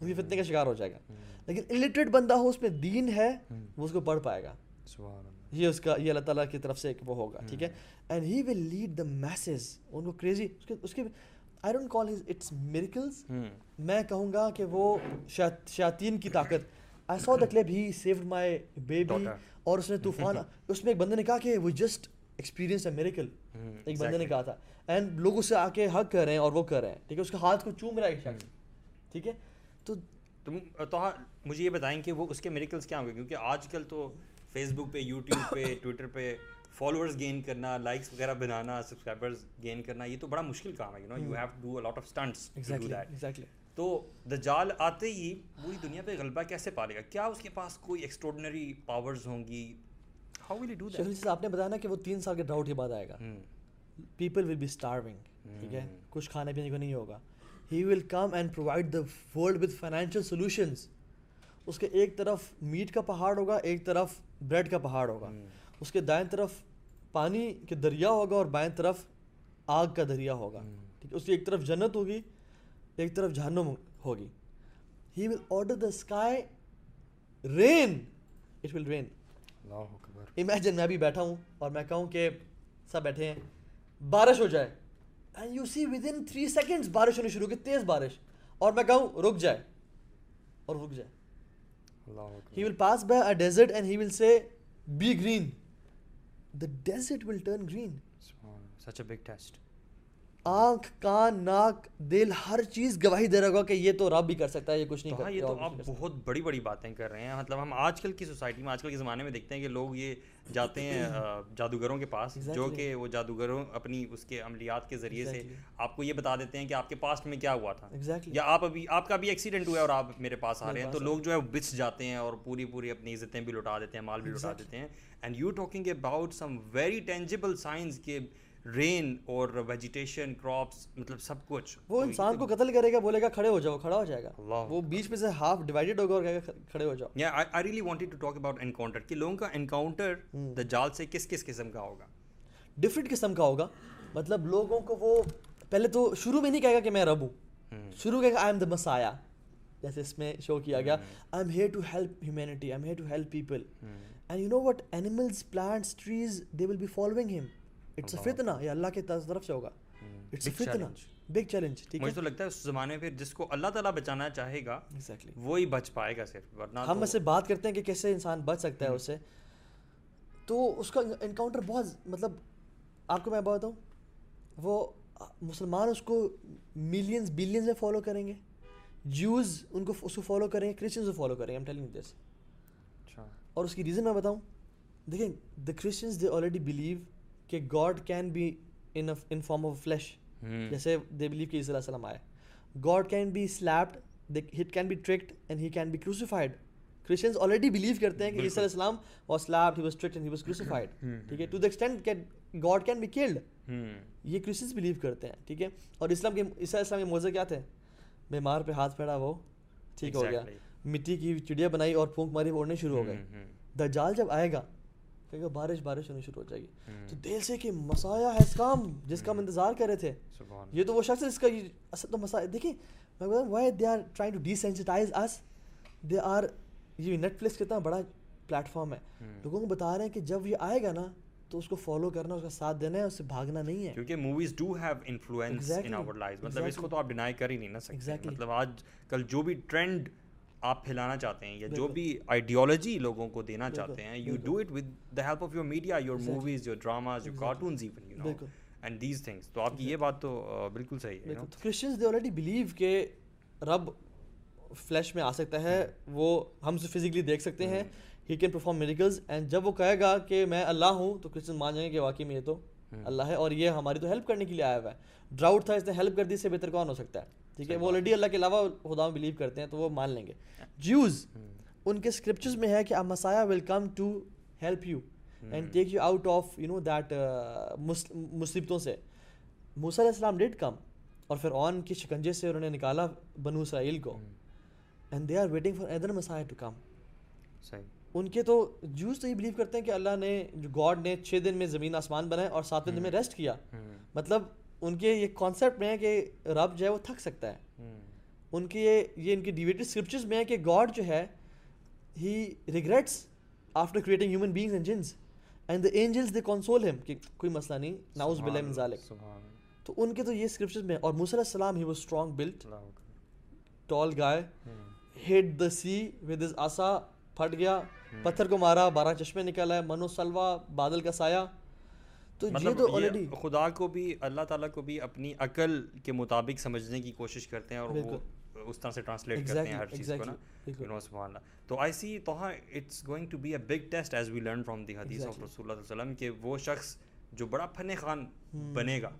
اس کی فتنے کا شکار ہو جائے گا۔ لیکن الٹریٹ بندہ ہو اس میں دین ہے وہ اس کو پڑھ پائے گا۔ سبحان اللہ۔ یہ اس کا یہ اللہ تعالیٰ کی طرف سے ایک وہ ہوگا ٹھیک ہے؟ And he will lead the masses ان کو کریزی اس کے اس کے I don't call his it's miracles میں کہوں گا کہ وہ شیاطین کی طاقت. I saw the clip he saved my baby اور اس نے طوفان اس میں ایک بندے نے کہا کہ وہ جسٹ ایکسپیرینس اے میریکل ایک بندے نے کہا تھا. اینڈ لوگ اس سے آ کے حق کر رہے ہیں اور وہ کر رہے ہیں ٹھیک ہے؟ اس کے ہاتھ کو چوم رہا ہے شخص ٹھیک ہے؟ تو تم تو مجھے یہ بتائیں کہ وہ اس کے میریکلس کیا ہوں گے؟ کیونکہ آج کل تو فیس بک پہ یوٹیوب پہ ٹویٹر پہ فالوورز گین کرنا لائکس وغیرہ بنانا سبسکرائبرز گین کرنا یہ تو بڑا مشکل کام ہے you know you have to do a lot of stunts تو دجال آتے ہی پوری دنیا پہ غلبہ کیسے پالے گا؟ کیا اس کے پاس کوئی ایکسٹراڈنری پاورز ہوں گی؟ ہاؤ ول ڈو جیسے آپ نے بتایا نا کہ وہ تین سال کے ڈراؤٹ کے بعد آئے گا۔ پیپل ول بی اسٹارونگ ٹھیک ہے؟ کچھ کھانے پینے کو نہیں ہوگا۔ He will come and provide the world with financial solutions اس کے ایک طرف میٹ کا پہاڑ ہوگا ایک طرف بریڈ کا پہاڑ ہوگا۔ اس کے دائیں طرف پانی کے دریا ہوگا اور بائیں طرف آگ کا دریا ہوگا۔ ٹھیک ہے اس کی ایک طرف جنت ہوگی ایک طرف جہنم ہوگی۔ He will order the sky rain it will rain imagine میں ابھی بیٹھا ہوں اور میں کہوں کہ سب بیٹھے ہیں بارش ہو جائے۔ And you see within three seconds بارش ہونی شروع کی تیز بارش۔ اور میں کہوں رک جائے۔ اور رک جائے۔ He will pass by a desert and he will say, Be green. The desert will turn green. Such a big test. آنکھ کان ناک دل ہر چیز گواہی دے رہا ہوگا کہ یہ تو رب بھی کر سکتا ہے یہ کچھ نہیں ہاں یہ کر تو آپ بہت بڑی بڑی باتیں کر رہے ہیں۔ مطلب ہم آج کل کی سوسائٹی میں آج کل کے زمانے میں دیکھتے ہیں کہ لوگ یہ جاتے ہیں جادوگروں کے پاس جو کہ وہ جادوگروں اپنی اس کے عملیات کے ذریعے سے آپ کو یہ بتا دیتے ہیں کہ آپ کے پاسٹ میں کیا ہوا تھا. یا آپ ابھی آپ کا بھی ایکسیڈنٹ ہوا ہے اور آپ میرے پاس آ رہے ہیں تو لوگ جو ہے بچ جاتے ہیں اور پوری پوری اپنی عزتیں بھی لٹا دیتے ہیں مال بھی لٹا دیتے ہیں۔ And you talking about some very tangible science کے رین اور ویجیٹیشن کراپس مطلب سب کچھ۔ وہ انسان کو قتل کرے گا بولے گا کھڑے ہو جاؤ کھڑا ہو جائے گا۔ وہ بیچ میں سے ہاف ڈیوائڈیڈ ہوگا اور کہے گا کھڑے ہو جاؤ۔ یا I really wanted to talk about encounter کہ لوگوں کا انکاؤنٹر دجال سے کس کس قسم کا ہوگا؟ ڈفرینٹ قسم کا ہوگا۔ مطلب لوگوں کو وہ پہلے تو شروع میں نہیں کہے گا کہ میں رب ہوں۔ شروع کہے گا آئی ایم دا مسایا جیسے اس میں شو کیا گیا۔ I am here to help humanity I am here to help people and you know what animals plants trees they will be following him it's a فتنا یہ اللہ کی طرف سے ہوگا اٹس اے. بگ چیلنج ٹھیک ہے مجھے تو لگتا ہے اس زمانے میں جس کو اللہ تعالیٰ بچانا چاہے گا ایگزیکٹلی وہی بچ پائے گا صرف ورنہ ہم تو- ایسے بات کرتے ہیں کہ کیسے انسان بچ سکتا ہے اس سے تو اس کا انکاؤنٹر بہت مطلب آپ کو میں بتاؤں وہ مسلمان اس کو ملینز بلینز میں فالو کریں گے جوز ان کو اس کو فالو کریں گے کرسچنز کو فالو کریں گے ٹیلنگ دس اچھا اور اس کی ریزن میں بتاؤں دیکھیں the Christians they already believe کہ God can be in in form of flesh جیسے دے بلیو کہ عیسی علیہ السلام آئے۔ God can be slapped hit can be tricked and he can be crucified Christians already believe کرتے ہیں کہ عیسی علیہ السلام was slapped he was tricked and he was crucified ٹھیک ہے؟ ٹو دا ایکسٹینٹ کہ گاڈ کین بی کلڈ یہ کرسچنز بلیو کرتے ہیں ٹھیک ہے؟ اور اسلام کے عیسی علیہ السلام کے موزے کیا تھے؟ بیمار پہ ہاتھ پھیرا وہ ٹھیک ہو گیا. مٹی کی چڑیا بنائی اور پھونک ماری اڑنے شروع ہو گئے۔ دجال جب آئے گا گا بارش بارش ہونی شروع ہو جائے گی۔ تو دل سے کہ مسایا ہے اس کام جس کا ہم انتظار کر رہے تھے۔ یہ تو وہ شخص ہے جس کا یہ اصل تو مسائل دیکھیں میں بتا why they are trying to desensitize us they are یہ نیٹ فلکس کتنا بڑا پلیٹ فارم ہے لوگوں کو بتا رہے ہیں کہ جب یہ آئے گا نا تو اس کو فالو کرنا اس کا ساتھ دینا ہے اس سے بھاگنا نہیں ہے۔ کیونکہ movies do have influence in. Our life مطلب اس کو تو آپ ڈینائی کر ہی نہیں نہ سکتے. مطلب آج کل جو بھی ٹرینڈ آپ پھیلانا چاہتے ہیں یا جو بھی آئیڈیالوجی لوگوں کو دینا چاہتے ہیں you do it with the help of your media your movies your dramas your cartoons even you know. And these things تو آپ کی یہ بات تو بالکل صحیح ہے کرسچنز دے آلریڈی بلیو کہ رب فلیش میں آ سکتا ہے وہ ہم سے فزیکلی دیکھ سکتے ہیں he can perform medicals and جب وہ کہے گا کہ میں اللہ ہوں تو کرسچن مان جائیں گے کہ واقعی میں یہ تو اللہ ہے اور یہ ہماری تو ہیلپ کرنے کے لیے آیا ہوا ہے۔ ڈراؤٹ تھا اس نے ہیلپ کر دی اس سے بہتر کون ہو سکتا ہے؟ ٹھیک ہے وہ آلریڈی اللہ کے علاوہ خدا میں بلیو کرتے ہیں تو وہ مان لیں گے۔ جیوز ان کے اسکرپچرز میں ہے کہ messiah will come to help you and take you out of you know that مصیبتوں سے۔ موسیٰ علیہ السلام ڈیڈ کم اور پھر آن کی شکنجے سے انہوں نے نکالا بنو اسرائیل کو۔ And they are waiting for other messiah to come ان کے تو جوز تو یہ بلیو کرتے ہیں کہ اللہ نے جو گاڈ نے چھ دن میں زمین آسمان بنائے اور ساتویں دن میں ریسٹ کیا۔ مطلب ان کے یہ کانسیپٹ میں ہے کہ رب جو ہے وہ تھک سکتا ہے۔ ان کے یہ یہ ان کے ڈیویٹڈ اسکرپچرز میں ہے کہ گاڈ جو ہے he regrets after creating human beings and jinns and the angels they console him کہ کوئی مسئلہ نہیں ناؤز من ذالک۔ تو ان کے تو یہ اسکرپچرز میں اور موسیٰ علیہ السلام ہی وہ strong built tall guy hit the sea with his آسا پھٹ گیا پتھر کو مارا بارہ چشمے نکل آئے منو سلوا بادل کا سایہ۔ تو یہ مطلب تو آلریڈی یہ خدا کو بھی اللہ تعالیٰ کو بھی اپنی عقل کے مطابق سمجھنے کی کوشش کرتے ہیں اور وہ اس طرح سے ٹرانسلیٹ کرتے ہیں ہر چیز کو نا۔ سبحان اللہ۔ تو آئی سی تو it's going to be a big test as we learn from the حدیث آف رسول اللہ علیہ وسلم کہ وہ شخص جو بڑا فن خان بنے گا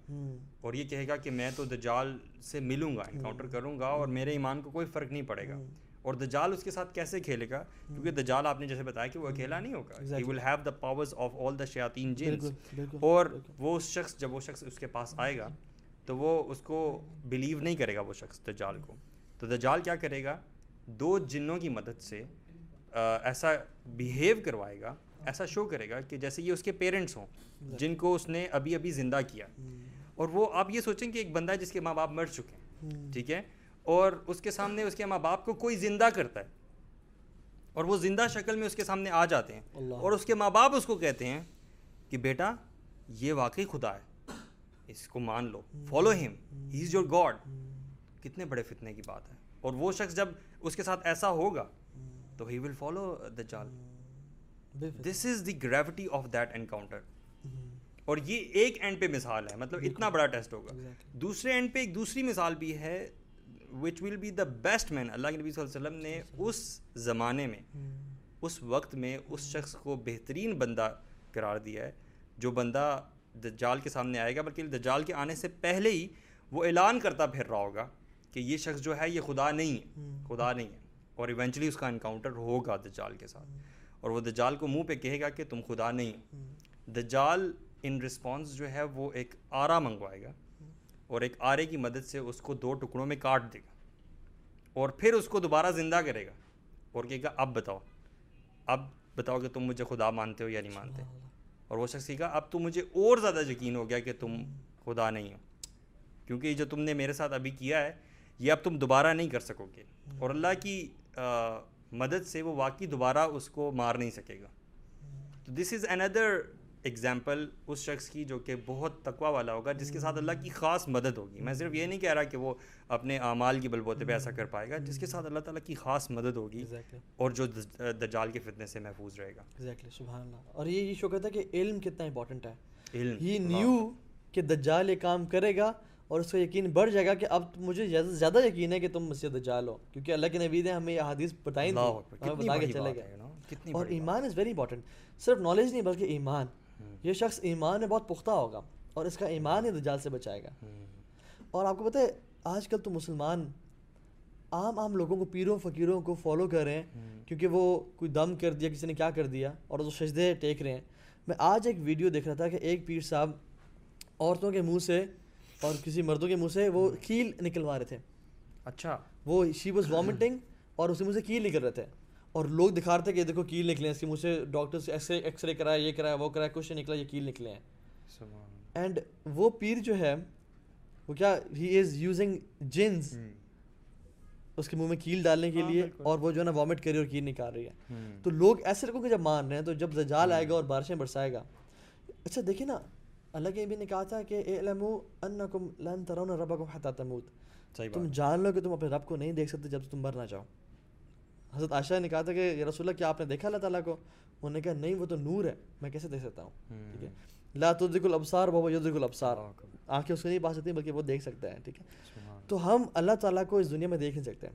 اور یہ کہے گا کہ میں تو دجال سے ملوں گا انکاؤنٹر کروں گا اور میرے ایمان کو کوئی فرق نہیں پڑے گا۔ اور دجال اس کے ساتھ کیسے کھیلے گا؟ کیونکہ دجال آپ نے جیسے بتایا کہ وہ اکیلا نہیں ہوگا۔ He will have the powers of all the شیاطین جنس اور وہ اس شخص جب وہ شخص اس کے پاس آئے گا تو وہ اس کو بلیو نہیں کرے گا وہ شخص دجال کو۔ تو دجال کیا کرے گا؟ دو جنوں کی مدد سے ایسا بیہیو کروائے گا ایسا شو کرے گا کہ جیسے یہ اس کے پیرنٹس ہوں جن کو اس نے ابھی ابھی زندہ کیا۔ اور وہ آپ یہ سوچیں کہ ایک بندہ ہے جس کے ماں باپ مر چکے ہیں۔ ٹھیک ہے؟ اور اس کے سامنے اس کے ماں باپ کو کوئی زندہ کرتا ہے اور وہ زندہ شکل میں اس کے سامنے آ جاتے ہیں اور اس کے ماں باپ اس کو کہتے ہیں کہ بیٹا یہ واقعی خدا ہے اس کو مان لو فالو ہم ہی از یور گاڈ کتنے بڑے فتنے کی بات ہے۔ اور وہ شخص جب اس کے ساتھ ایسا ہوگا تو ہی ول فالو دجال this is the gravity of that encounter اور یہ ایک اینڈ پہ مثال ہے مطلب اتنا بڑا ٹیسٹ ہوگا۔ دوسرے اینڈ پہ ایک دوسری مثال بھی ہے وچ ول بی دا بیسٹ مین اللہ کے نبی صلی اللہ علیہ وسلم نے اس زمانے میں اس وقت میں اس شخص کو بہترین بندہ قرار دیا ہے جو بندہ دجال کے سامنے آئے گا بلکہ دجال کے آنے سے پہلے ہی وہ اعلان کرتا پھر رہا ہوگا کہ یہ شخص جو ہے یہ خدا نہیں ہے۔ خدا نہیں ہے۔ اور ایونچولی اس کا انکاؤنٹر ہوگا دجال کے ساتھ۔ اور وہ دجال کو منہ پہ کہے گا کہ تم خدا نہیں ہو۔ دجال ان رسپانس جو ہے وہ ایک آرا منگوائے گا۔ اور ایک آرے کی مدد سے اس کو دو ٹکڑوں میں کاٹ دے گا اور پھر اس کو دوبارہ زندہ کرے گا اور کہے گا اب بتاؤ اب بتاؤ کہ تم مجھے خدا مانتے ہو یا نہیں مانتے۔ اور وہ شخص کہا اب تو مجھے اور زیادہ یقین ہو گیا کہ تم خدا نہیں ہو۔ کیونکہ یہ جو تم نے میرے ساتھ ابھی کیا ہے یہ اب تم دوبارہ نہیں کر سکو گے۔ اور اللہ کی مدد سے وہ واقعی دوبارہ اس کو مار نہیں سکے گا۔ تو دس از اندر ایگزامپل اس شخص کی جو کہ بہت تقوا والا ہوگا جس کے ساتھ اللہ کی خاص مدد ہوگی۔ میں صرف یہ نہیں کہہ رہا کہ وہ اپنے اعمال کی بلبوتے پہ ایسا کر پائے گا جس کے ساتھ اللہ تعالیٰ کی خاص مدد ہوگی اور جو دجال کے فتنے سے محفوظ رہے گا۔ ایگزیکٹلی سبحان اللہ۔ اور یہ شو کہتا ہے کہ علم کتنا امپورٹنٹ ہے۔ علم ہی نیو کہ دجال یہ کام کرے گا اور اس کا یقین بڑھ جائے گا کہ اب مجھے زیادہ یقین ہے کہ تم مسیح دجال ہو۔ کیونکہ اللہ کے نبی نے ہمیں یہ حدیث بتائی تھی۔ بتا کے چلے گئے۔ اور ایمان از ویری امپورٹنٹ صرف نالج نہیں بلکہ ایمان۔ یہ شخص ایمان میں بہت پختہ ہوگا اور اس کا ایمان ہی دجال سے بچائے گا۔ اور آپ کو پتہ ہے آج کل تو مسلمان عام عام لوگوں کو پیروں فقیروں کو فالو کر رہے ہیں کیونکہ وہ کوئی دم کر دیا کسی نے کیا کر دیا اور وہ سجدے ٹیک رہے ہیں۔ میں آج ایک ویڈیو دیکھ رہا تھا کہ ایک پیر صاحب عورتوں کے منہ سے اور کسی مردوں کے منہ سے وہ کیل نکلوا رہے تھے۔ اچھا۔ وہ شی واز وامٹنگ اور اسی منہ سے کیل نکل رہے تھے۔ اور لوگ دکھا رہے تھے کہ دیکھو کیل نکلے ہیں اس کی منہ سے ڈاکٹر سے ایسے ایکس رے کرایا یہ کرایا وہ کرایا کچھ نہیں نکلا یہ کیل نکلے ہیں۔ اینڈ وہ پیر جو ہے وہ کیا ہی از یوزنگ جنس اس کے منہ میں کیل ڈالنے کے لیے اور وہ جو ہے نا وامٹ کری اور کیل نکال رہی ہے۔ تو لوگ ایسے لوگوں کے جب مان رہے ہیں تو جب زجال آئے گا اور بارشیں برسائے گا اچھا دیکھیں نا اللہ کے بھی نے کہا تھا کہ اعلموا انکم لن ترون ربکم حتی تموت۔ تم جان لو کہ تم اپنے رب کو نہیں دیکھ سکتے جب تم مر نہ جاؤ۔ حضرت عائشہ نے کہا تھا کہ یا رسول اللہ کیا آپ نے دیکھا اللہ تعالیٰ کو؟ انہوں نے کہا نہیں وہ تو نور ہے میں کیسے دیکھ سکتا ہوں؟ ٹھیک ہے۔ لا تدرک الابصار وہ یدرک الابصار۔ آنکھیں اس کو نہیں پا سکتی بلکہ وہ دیکھ سکتا ہے ٹھیک ہے؟ تو ہم اللہ تعالیٰ کو اس دنیا میں دیکھ نہیں سکتے۔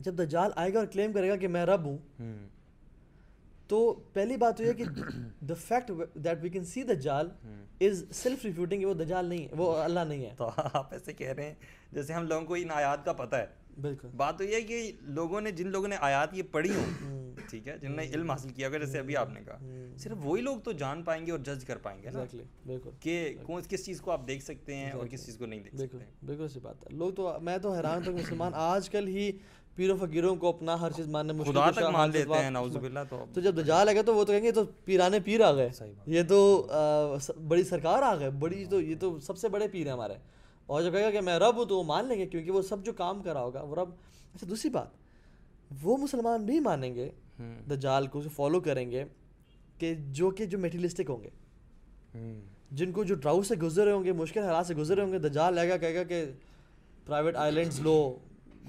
جب دجال آئے گا اور کلیم کرے گا کہ میں رب ہوں تو پہلی بات تو یہ کہ the fact that we can see دجال از سیلف ریفیوٹنگ وہ دجال نہیں ہے وہ اللہ نہیں ہے۔ تو آپ ایسے کہہ رہے ہیں جیسے ہم لوگوں کو ان آیات کا پتہ ہے۔ بالکل۔ بات تو یہ ہے کہ لوگوں نے جن لوگوں نے آیات یہ پڑھی ہوں ٹھیک ہے جنہوں نے علم حاصل کیا ہوگا جیسے ابھی آپ نے کہا۔ صرف وہی لوگ تو جان پائیں گے اور جج کر پائیں گے نا۔ بالکل۔ کہ کون کس چیز کو آپ دیکھ سکتے ہیں اور کس چیز کو نہیں دیکھ سکتے بالکل سی بات ہے۔ لوگ تو میں تو حیران ہوں مسلمان آج کل ہی پیروں فقیروں کو اپنا ہر چیز ماننے مشکل خدا تک مان لیتے ہیں نعوذ باللہ تو تو جب دجال آ گیا تو وہ تو کہیں گے تو پیرانے پیر آ گئے۔ یہ تو بڑی سرکار آ گئے بڑی تو یہ تو سب سے بڑے پیر ہیں ہمارے۔ اور جب کہے گا کہ میں رب ہوں تو وہ مان لیں گے کیونکہ وہ سب جو کام کرا ہوگا وہ رب اچھا دوسری بات وہ مسلمان بھی مانیں گے دجال کو فالو کریں گے کہ جو کہ جو میٹیلسٹک ہوں گے۔ جن کو جو ڈراؤ سے گزرے ہوں گے مشکل حالات سے گزرے ہوں گے دجال لے گا کہے گا کہ پرائیویٹ آئیلینڈس لو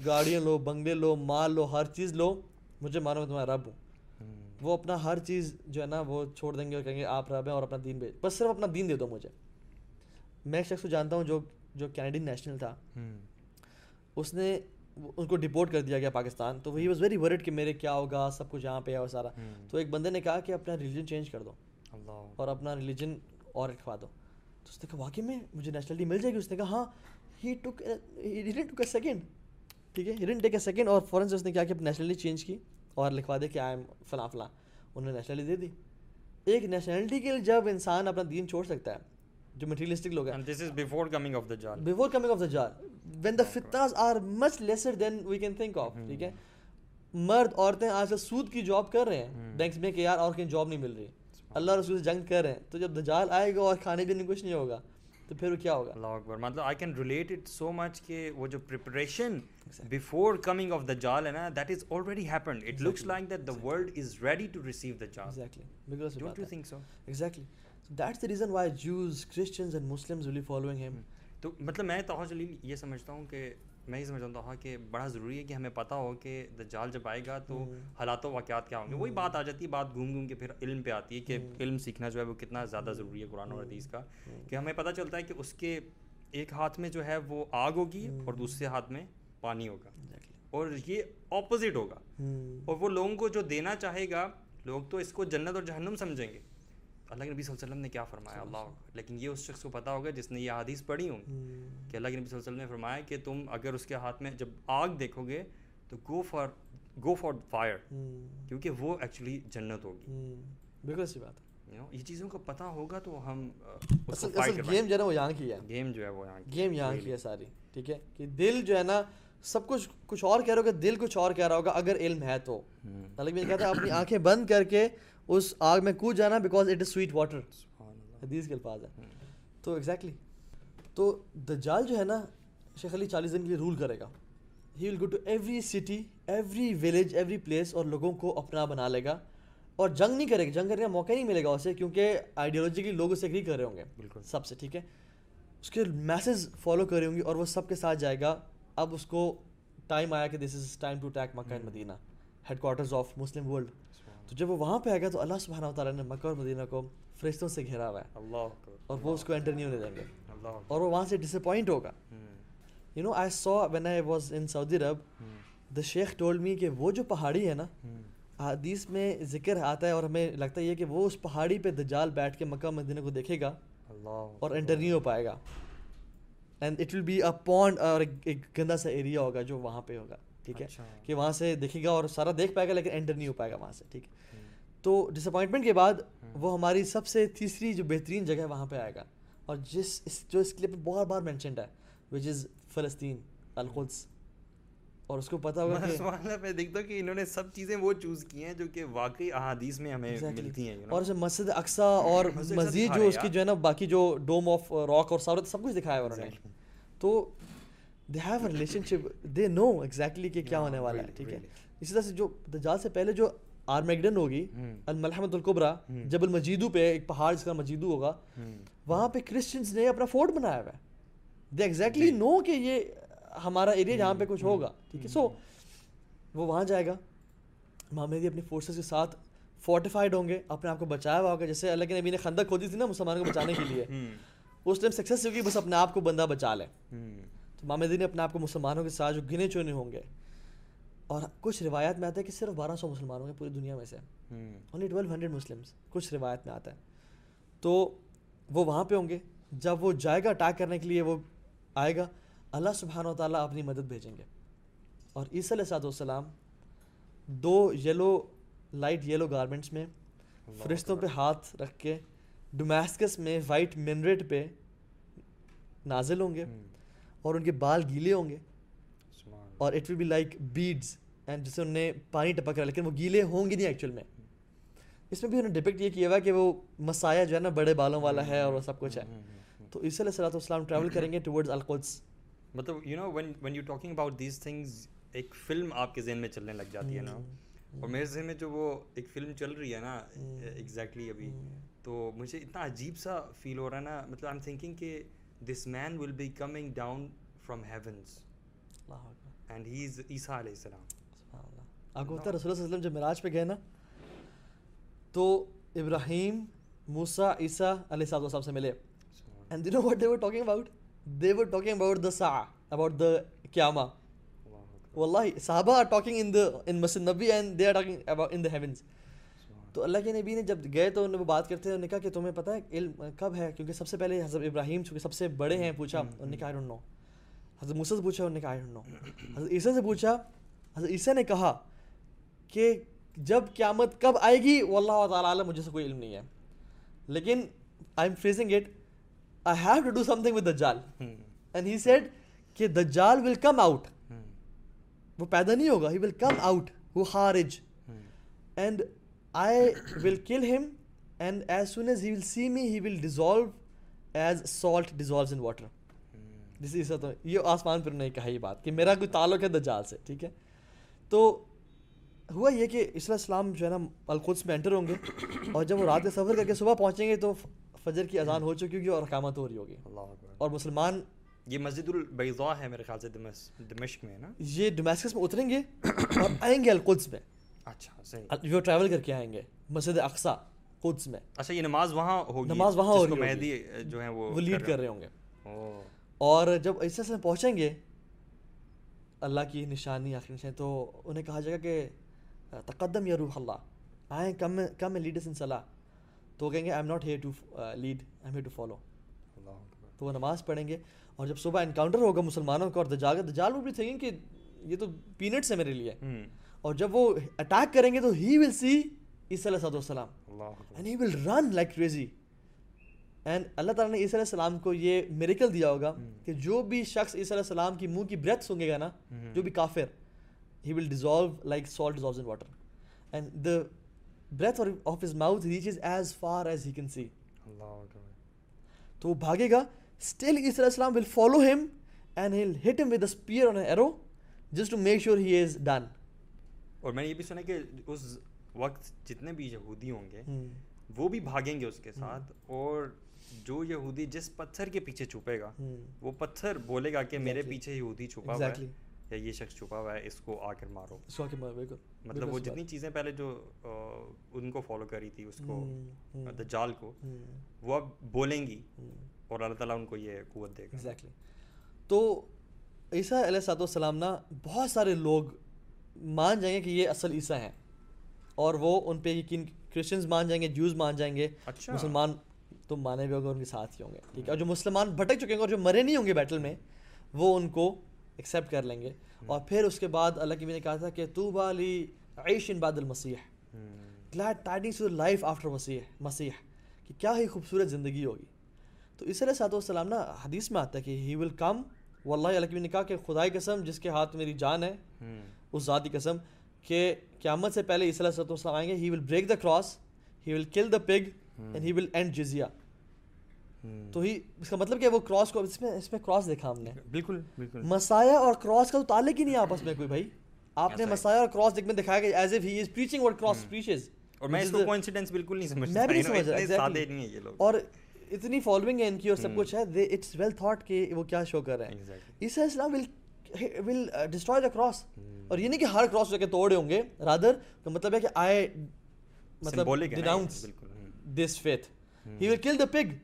گاڑیاں لو بنگلے لو مال لو ہر چیز لو مجھے مانو میں تمہارا رب ہوں۔ وہ اپنا ہر چیز جو ہے نا وہ چھوڑ دیں گے اور کہیں گے آپ رب ہیں اور اپنا دین بھیج بس صرف اپنا دین دے دو مجھے۔ میں ایک شخص کو جانتا ہوں جو جو کینیڈین نیشنل تھا اس نے ان کو ڈپورٹ کر دیا گیا پاکستان تو ہی واز ویری ورڈ کہ میرے کیا ہوگا سب کچھ یہاں پہ ہے وہ سارا۔ تو ایک بندے نے کہا کہ اپنا ریلیجن چینج کر دو اور اپنا ریلیجن اور لکھوا دو۔ تو اس نے کہا واقعی میں مجھے نیشنلٹی مل جائے گی؟ اس نے کہا ہاں۔ ہی ٹک ٹک اے سیکنڈ ٹھیک ہے؟ ہڈن ٹیک اے سیکنڈ اور فوراً سے اس نے کیا کہ نیشنلٹی چینج کی اور لکھوا دے کہ آئی ایم فلاں فلاں۔ انہوں نے نیشنلٹی دے دی۔ ایک نیشنلٹی کے لیے جب انسان اپنا دین چھوڑ سکتا ہے جو مٹیریلسٹک لوگ ہیں. This is before coming of دا جال بیفور کمنگ آف دا جال when the فتناز are much lesser then we can think of ٹھیک ہے مرد عورتیں آج کل سود کی جاب کر رہے ہیں. بینکس میں کہ یار اور کہیں جاب نہیں مل رہی. اللہ رسول سے جنگ کر رہے ہیں. تو جب دجال آئے گا اور کھانے پینے کچھ نہیں ہوگا تو پھر کیا ہوگا؟ اللہ اکبر. مطلب I can relate it so much کہ وہ جو پریپریشن بیفور کمنگ آف دا جال ہے نا that is already happened it looks like that the world is ready to receive دا جال ایگزیکٹلی بالکل don't you think so exactly that's the reason why Jews Christians and Muslims will be following him تو مطلب میں توحہ جلیل یہ سمجھتا ہوں کہ میں یہ سمجھتا ہوں کہ بڑا ضروری ہے کہ ہمیں پتہ ہو کہ دجال جب آئے گا تو حالات و واقعات کیا ہوں گے وہی بات آ جاتی ہے بات گھوم گھوم کے پھر علم پہ آتی ہے کہ علم سیکھنا جو ہے وہ کتنا زیادہ ضروری ہے قرآن و حدیث کا کہ ہمیں پتہ چلتا ہے کہ اس کے ایک ہاتھ میں جو ہے وہ آگ ہوگی اور دوسرے ہاتھ میں پانی ہوگا اور یہ اپوزٹ ہوگا اور وہ لوگوں کو جو دینا چاہے گا لوگ تو اس کو جنت اور جہنم سمجھیں گے اللہ کے نبی صلی اللہ علیہ وسلم نے کیا فرمایا؟ اللہ لیکن یہ اس شخص کو پتا ہوگا جس نے یہ حدیث پڑھی ہوں۔ کہ اللہ کے نبی صلی اللہ علیہ وسلم نے فرمایا کہ تم اگر اس کے ہاتھ میں جب آگ دیکھو گے تو go for go for fire کیونکہ وہ ایکچولی جنت ہوگی۔ بالکل سی بات ہے۔ یہ چیزوں کا پتہ ہوگا تو ہم گیم جو ہے نا وہ یہاں کی ہے۔ گیم جو ہے وہ یہاں گیم یہاں کی ہے ساری۔ ٹھیک ہے؟ کہ دل جو ہے نا سب کچھ کچھ اور کہہ رہا ہوگا دل کچھ اور کہہ رہا ہوگا اگر علم ہے تو۔ اللہ بھی کہتا ہے اپنی آنکھیں بند کر کے اس آگ میں کود جانا because it is sweet water حدیث کے الفاظ ہے تو ایگزیکٹلی تو دجال جو ہے نا شیخ علی چالیس دن کے لیے رول کرے گا۔ He will go to every city every village every place اور لوگوں کو اپنا بنا لے گا۔ اور جنگ نہیں کرے گا جنگ کرنے کا موقع نہیں ملے گا اسے کیونکہ آئیڈیالوجیکلی لوگ اسے اگری کر رہے ہوں گے۔ بالکل۔ سب سے ٹھیک ہے؟ اس کے میسز فالو کر رہی ہوں گی اور وہ سب کے ساتھ جائے گا۔ اب اس کو ٹائم آیا کہ this is time to attack Mecca and Medina headquarters of Muslim world تو جب وہ وہاں پہ آئے گا تو اللہ سبحانہ تعالیٰ نے مکہ اور مدینہ کو فرشتوں سے گھیرا ہوا ہے۔ اللہ اور وہ اس کو انٹر نہیں ہونے دیں گے۔ اور وہ وہاں سے ڈس اپوائنٹ ہوگا you know I so when I was in Saudi Arab the Sheikh told می کہ وہ جو پہاڑی ہے نا حدیث میں ذکر آتا ہے اور ہمیں لگتا ہے یہ کہ وہ اس پہاڑی پہ دجال بیٹھ کے مکہ مدینہ کو دیکھے گا اور انٹر نہیں ہو پائے گا۔ And it will be a pond اور ایک گندا سا ایریا ہوگا جو وہاں پہ ہوگا۔ ٹھیک ہے؟ اچھا۔ کہ وہاں سے دیکھے گا اور سارا دیکھ پائے گا لیکن انٹر نہیں ہو پائے گا وہاں سے ٹھیک ہے؟ تو ڈس اپوائنٹمنٹ کے بعد وہ ہماری سب سے تیسری جو بہترین جگہ ہے وہاں پہ آئے گا۔ اور جس اس جو اس کلپ میں بہت بار مینشنڈ ہے وچ از فلسطین القدس۔ اور اس کو پتہ ہوگا میں دیکھتا ہوں کہ انہوں نے سب چیزیں وہ چوز کی ہیں جو کہ واقعی احادیث میں ہمیں ملتی ہیں. اور اسے مسجد اقسا اور مزید جو اس کی۔ جو ہے نا باقی جو ڈوم آف راک اور ساورت سب کچھ دکھایا ہے انہوں نے۔ تو they have a relationship they know exactly کہ کیا ہونے والا ہے ٹھیک ہے اسی طرح سے جو دجال سے پہلے جو آرمیگڈن ہوگی الملحمت القبرا جبل مجیدو پہ ایک پہاڑ جس کا مجیدو ہوگا وہاں پہ کرسچنس نے اپنا فورٹ بنایا ہوا ہے دے ایگزیکٹلی نو کہ یہ ہمارا ایریا جہاں پہ کچھ ہوگا ٹھیک ہے سو وہ وہاں جائے گا محمدی اپنی فورسز کے ساتھ فورٹیفائڈ ہوں گے اپنے آپ کو بچایا ہوا ہوگا جیسے اللہ کے نبی نے خندق کھودی تھی نا مسلمانوں کو بچانے کے لیے اس ٹائم سکسیس ہوگی بس اپنے آپ کو بندہ بچا لے تو محمدی نے اپنے آپ کو مسلمانوں کے ساتھ جو گنے چونے ہوں گے اور کچھ روایت میں آتا ہے کہ صرف بارہ سو مسلمان ہوں گے پوری دنیا میں سے۔ اونلی ٹویلو ہنڈریڈ مسلمس کچھ روایت میں آتا ہے۔ تو وہ وہاں پہ ہوں گے جب وہ جائے گا اٹیک کرنے کے لیے وہ آئے گا اللہ سبحانہ و تعالیٰ اپنی مدد بھیجیں گے۔ اور عیسی علیہ صاحب والسلام دو یلو لائٹ یلو گارمنٹس میں فرشتوں پہ ہاتھ رکھ کے ڈومیسکس میں وائٹ منریٹ پہ نازل ہوں گے۔ اور ان کے بال گیلے ہوں گے اور it will be like beads and جسے انہوں نے پانی ٹپک رہا لیکن وہ گیلے ہوں گے نہیں ایکچوئل میں۔ اس میں بھی انہوں نے ڈپکٹ یہ کیا ہوا کہ وہ مسایا جو ہے نا بڑے بالوں والا ہے اور وہ سب کچھ ہے۔ تو عیسی علیہ السلام والسلام ٹریول کریں گے ٹورڈز القدس مطلب you know when when you talking about these things ایک فلم آپ کے ذہن میں چلنے لگ جاتی ہے نا۔ اور میرے ذہن میں جو وہ ایک فلم چل رہی ہے نا ایگزیکٹلی ابھی۔ تو مجھے اتنا عجیب سا فیل ہو رہا ہے نا۔ مطلب آئی ایم تھنکنگ کہ this man will be coming down from heavens and he is عیسیٰ علیہ السلام آپ کو پتہ ہے رسول اللہ صلی اللہ علیہ وسلم جب معراج پہ گئے نا تو ابراہیم موسا عیسیٰ علیہ صاحب صاحب سے ملے and know what they were talking about they were talking about the سا اباؤٹ دا قیامہ واللہ صحابہ are talking in the in مسجد نبی and they are talking about in the heavens تو اللہ کے نبی نے جب گئے تو انہوں نے وہ بات کرتے ہیں انہوں نے کہا کہ تمہیں پتہ ہے علم کب ہے؟ کیونکہ سب سے پہلے حضرت ابراہیم چونکہ سب سے بڑے ہیں پوچھا انہوں نے کہا آئی ڈونٹ نو حضرت موسیٰ سے پوچھا انہوں نے کہا آئی ڈونٹ نو حضرت عیسیٰ سے پوچھا حضرت عیسیٰ نے کہا کہ جب قیامت کب آئے گی؟ وہ اللہ تعالیٰ عالم مجھے سے کوئی علم نہیں ہے۔ لیکن I am facing it I have to do something with دجال اینڈ ہی سیڈ کہ دجال ول کم آؤٹ وہ پیدا نہیں ہوگا ہی ول کم آؤٹ وہ خارج۔ And I will kill him and as soon as he will see me he will dissolve as salt dissolves in water جس عیسیٰ تو یہ آسمان پر نہیں کہا یہ بات کہ میرا کوئی تعلق ہے دجال سے ٹھیک ہے؟ تو ہوا یہ کہ عیسی السلام جو ہے نا القدس میں انٹر ہوں گے اور جب وہ رات کا سفر کر کے صبح پہنچیں گے تو فجر کی اذان ہو چکی ہوگی اور احکامات ہو رہی ہوگی۔ اللہ اور مسلمان یہ مسجد البیضاء ہے میرے خیال سے دمشق میں نا؟ یہ ڈومیسکس میں اتریں گے اور آئیں گے القدس میں۔ اچھا صحیح۔ جو ٹریول کر کے آئیں گے مسجد اقصا قدس میں۔ اچھا یہ نماز وہاں ہوگی نماز وہاں ہو مہدی جو ہیں وہ لیڈ کر رہے ہوں گے۔ او اور جب عیسیٰ سے پہنچیں گے اللہ کی نشانی آخری نشانی تو انہیں کہا جائے گا کہ تقدم یا روح اللہ آئیں کم کم لیڈرس ان صلاح تو کہیں گے I am not here to lead I am here to follow تو وہ نماز پڑھیں گے اور جب صبح انکاؤنٹر ہوگا مسلمانوں کا اور دجال دجال وہ بھی تھنگیں کہ یہ تو پینٹس ہے میرے لیے۔ اور جب وہ اٹیک کریں گے تو ہی ول سی عیسیٰ علیہ اللہ اکبر and he will run like crazy and اللہ تعالیٰ نے عیسیٰ علیہ السلام کو یہ میریکل دیا ہوگا کہ جو بھی شخص عیسیٰ علیہ السلام کی منہ کی بریتھ سونگے گا نا جو بھی کافر he will dissolve like salt dissolves in water and the breath of his mouth reaches as far as he can see تو وہ بھاگے گا اسٹل عیسیٰ علیہ السلام ول فالو ہم and he'll hit him with a spear on arrow just to make sure he is done اور میں نے یہ بھی سنا کہ اس وقت جتنے بھی یہودی ہوں گے وہ بھی بھاگیں گے اس کے ساتھ اور جو یہودی جس پتھر کے پیچھے چھپے گا وہ پتھر بولے گا کہ میرے پیچھے یہودی چھپا ہوا ہے. یا یہ شخص چھپا ہوا ہے اس کو آ کر مارو۔ اس کو بالکل۔ مطلب وہ جتنی چیزیں پہلے جو ان کو فالو کری تھی اس کو دجال کو وہ اب بولیں گی اور اللہ تعالیٰ ان کو یہ قوت دے گا۔ ایگزیکٹلی تو عیسیٰ علیہ صاحب والسلام نا بہت سارے لوگ مان جائیں گے کہ یہ اصل عیسیٰ ہیں اور وہ ان پہ یقین کرسچنز مان جائیں گے جوز مان جائیں گے اچھا۔ مسلمان تو مانے بھی ہوں گے ان کے ساتھ ہی ہوں گے ٹھیک ہے؟ اور جو مسلمان بھٹک چکے ہیں اور جو مرے نہیں ہوں گے بیٹل میں وہ ان کو ایکسیپٹ کر لیں گے۔ اور پھر اس کے بعد اللہ کی نے کہا تھا کہ تو بالی عیش ان بعد المسیح۔ Glad tidings to life after مسیح مسیح کہ کیا ہی خوبصورت زندگی ہوگی۔ تو اس علیہ صاحب والسلام نا حدیث میں آتا ہے کہ ہی ول کم واللہ اللہ کی بھی نے کہا کہ خدائی قسم جس کے ہاتھ میری جان ہے اس ذاتی قسم کہ قیامت سے پہلے عیسی علیہ والسلام آئیں گے ہی ول بریک دا کراس ہی ول کل دا پگ اینڈ ہی ول اینڈ جزیا تو ہی اس کا مطلب کہ وہ کراس کو اس میں اس میں کراس دیکھا ہم نے۔ بالکل بالکل۔ مسایا اور کراس کا تو تعلق ہی نہیں آپس میں کوئی بھائی۔ آپ نے۔ مسایا اور کراس دیکھ میں دکھایا کہ as if he is preaching اور کراس پریچز اور میں اس کو کوئنسیڈنس بالکل نہیں سمجھتا میں بھی نہیں سمجھ رہا سادے. نہیں ہیں یہ لوگ۔ اور اتنی فالوئنگ ہے ان کی اور سب کچھ ہے اٹس ویل تھاٹ کہ وہ کیا شو کر رہے ہیں. عیسیٰ علیہ السلام ول ول ڈسٹروائے دا کراس اور یہ نہیں کہ ہر کراس جا کے توڑے ہوں گے. رادر کا مطلب ہے کہ آئی مطلب ڈیناؤنس۔ دس فیتھ ہی ول کل دا پگ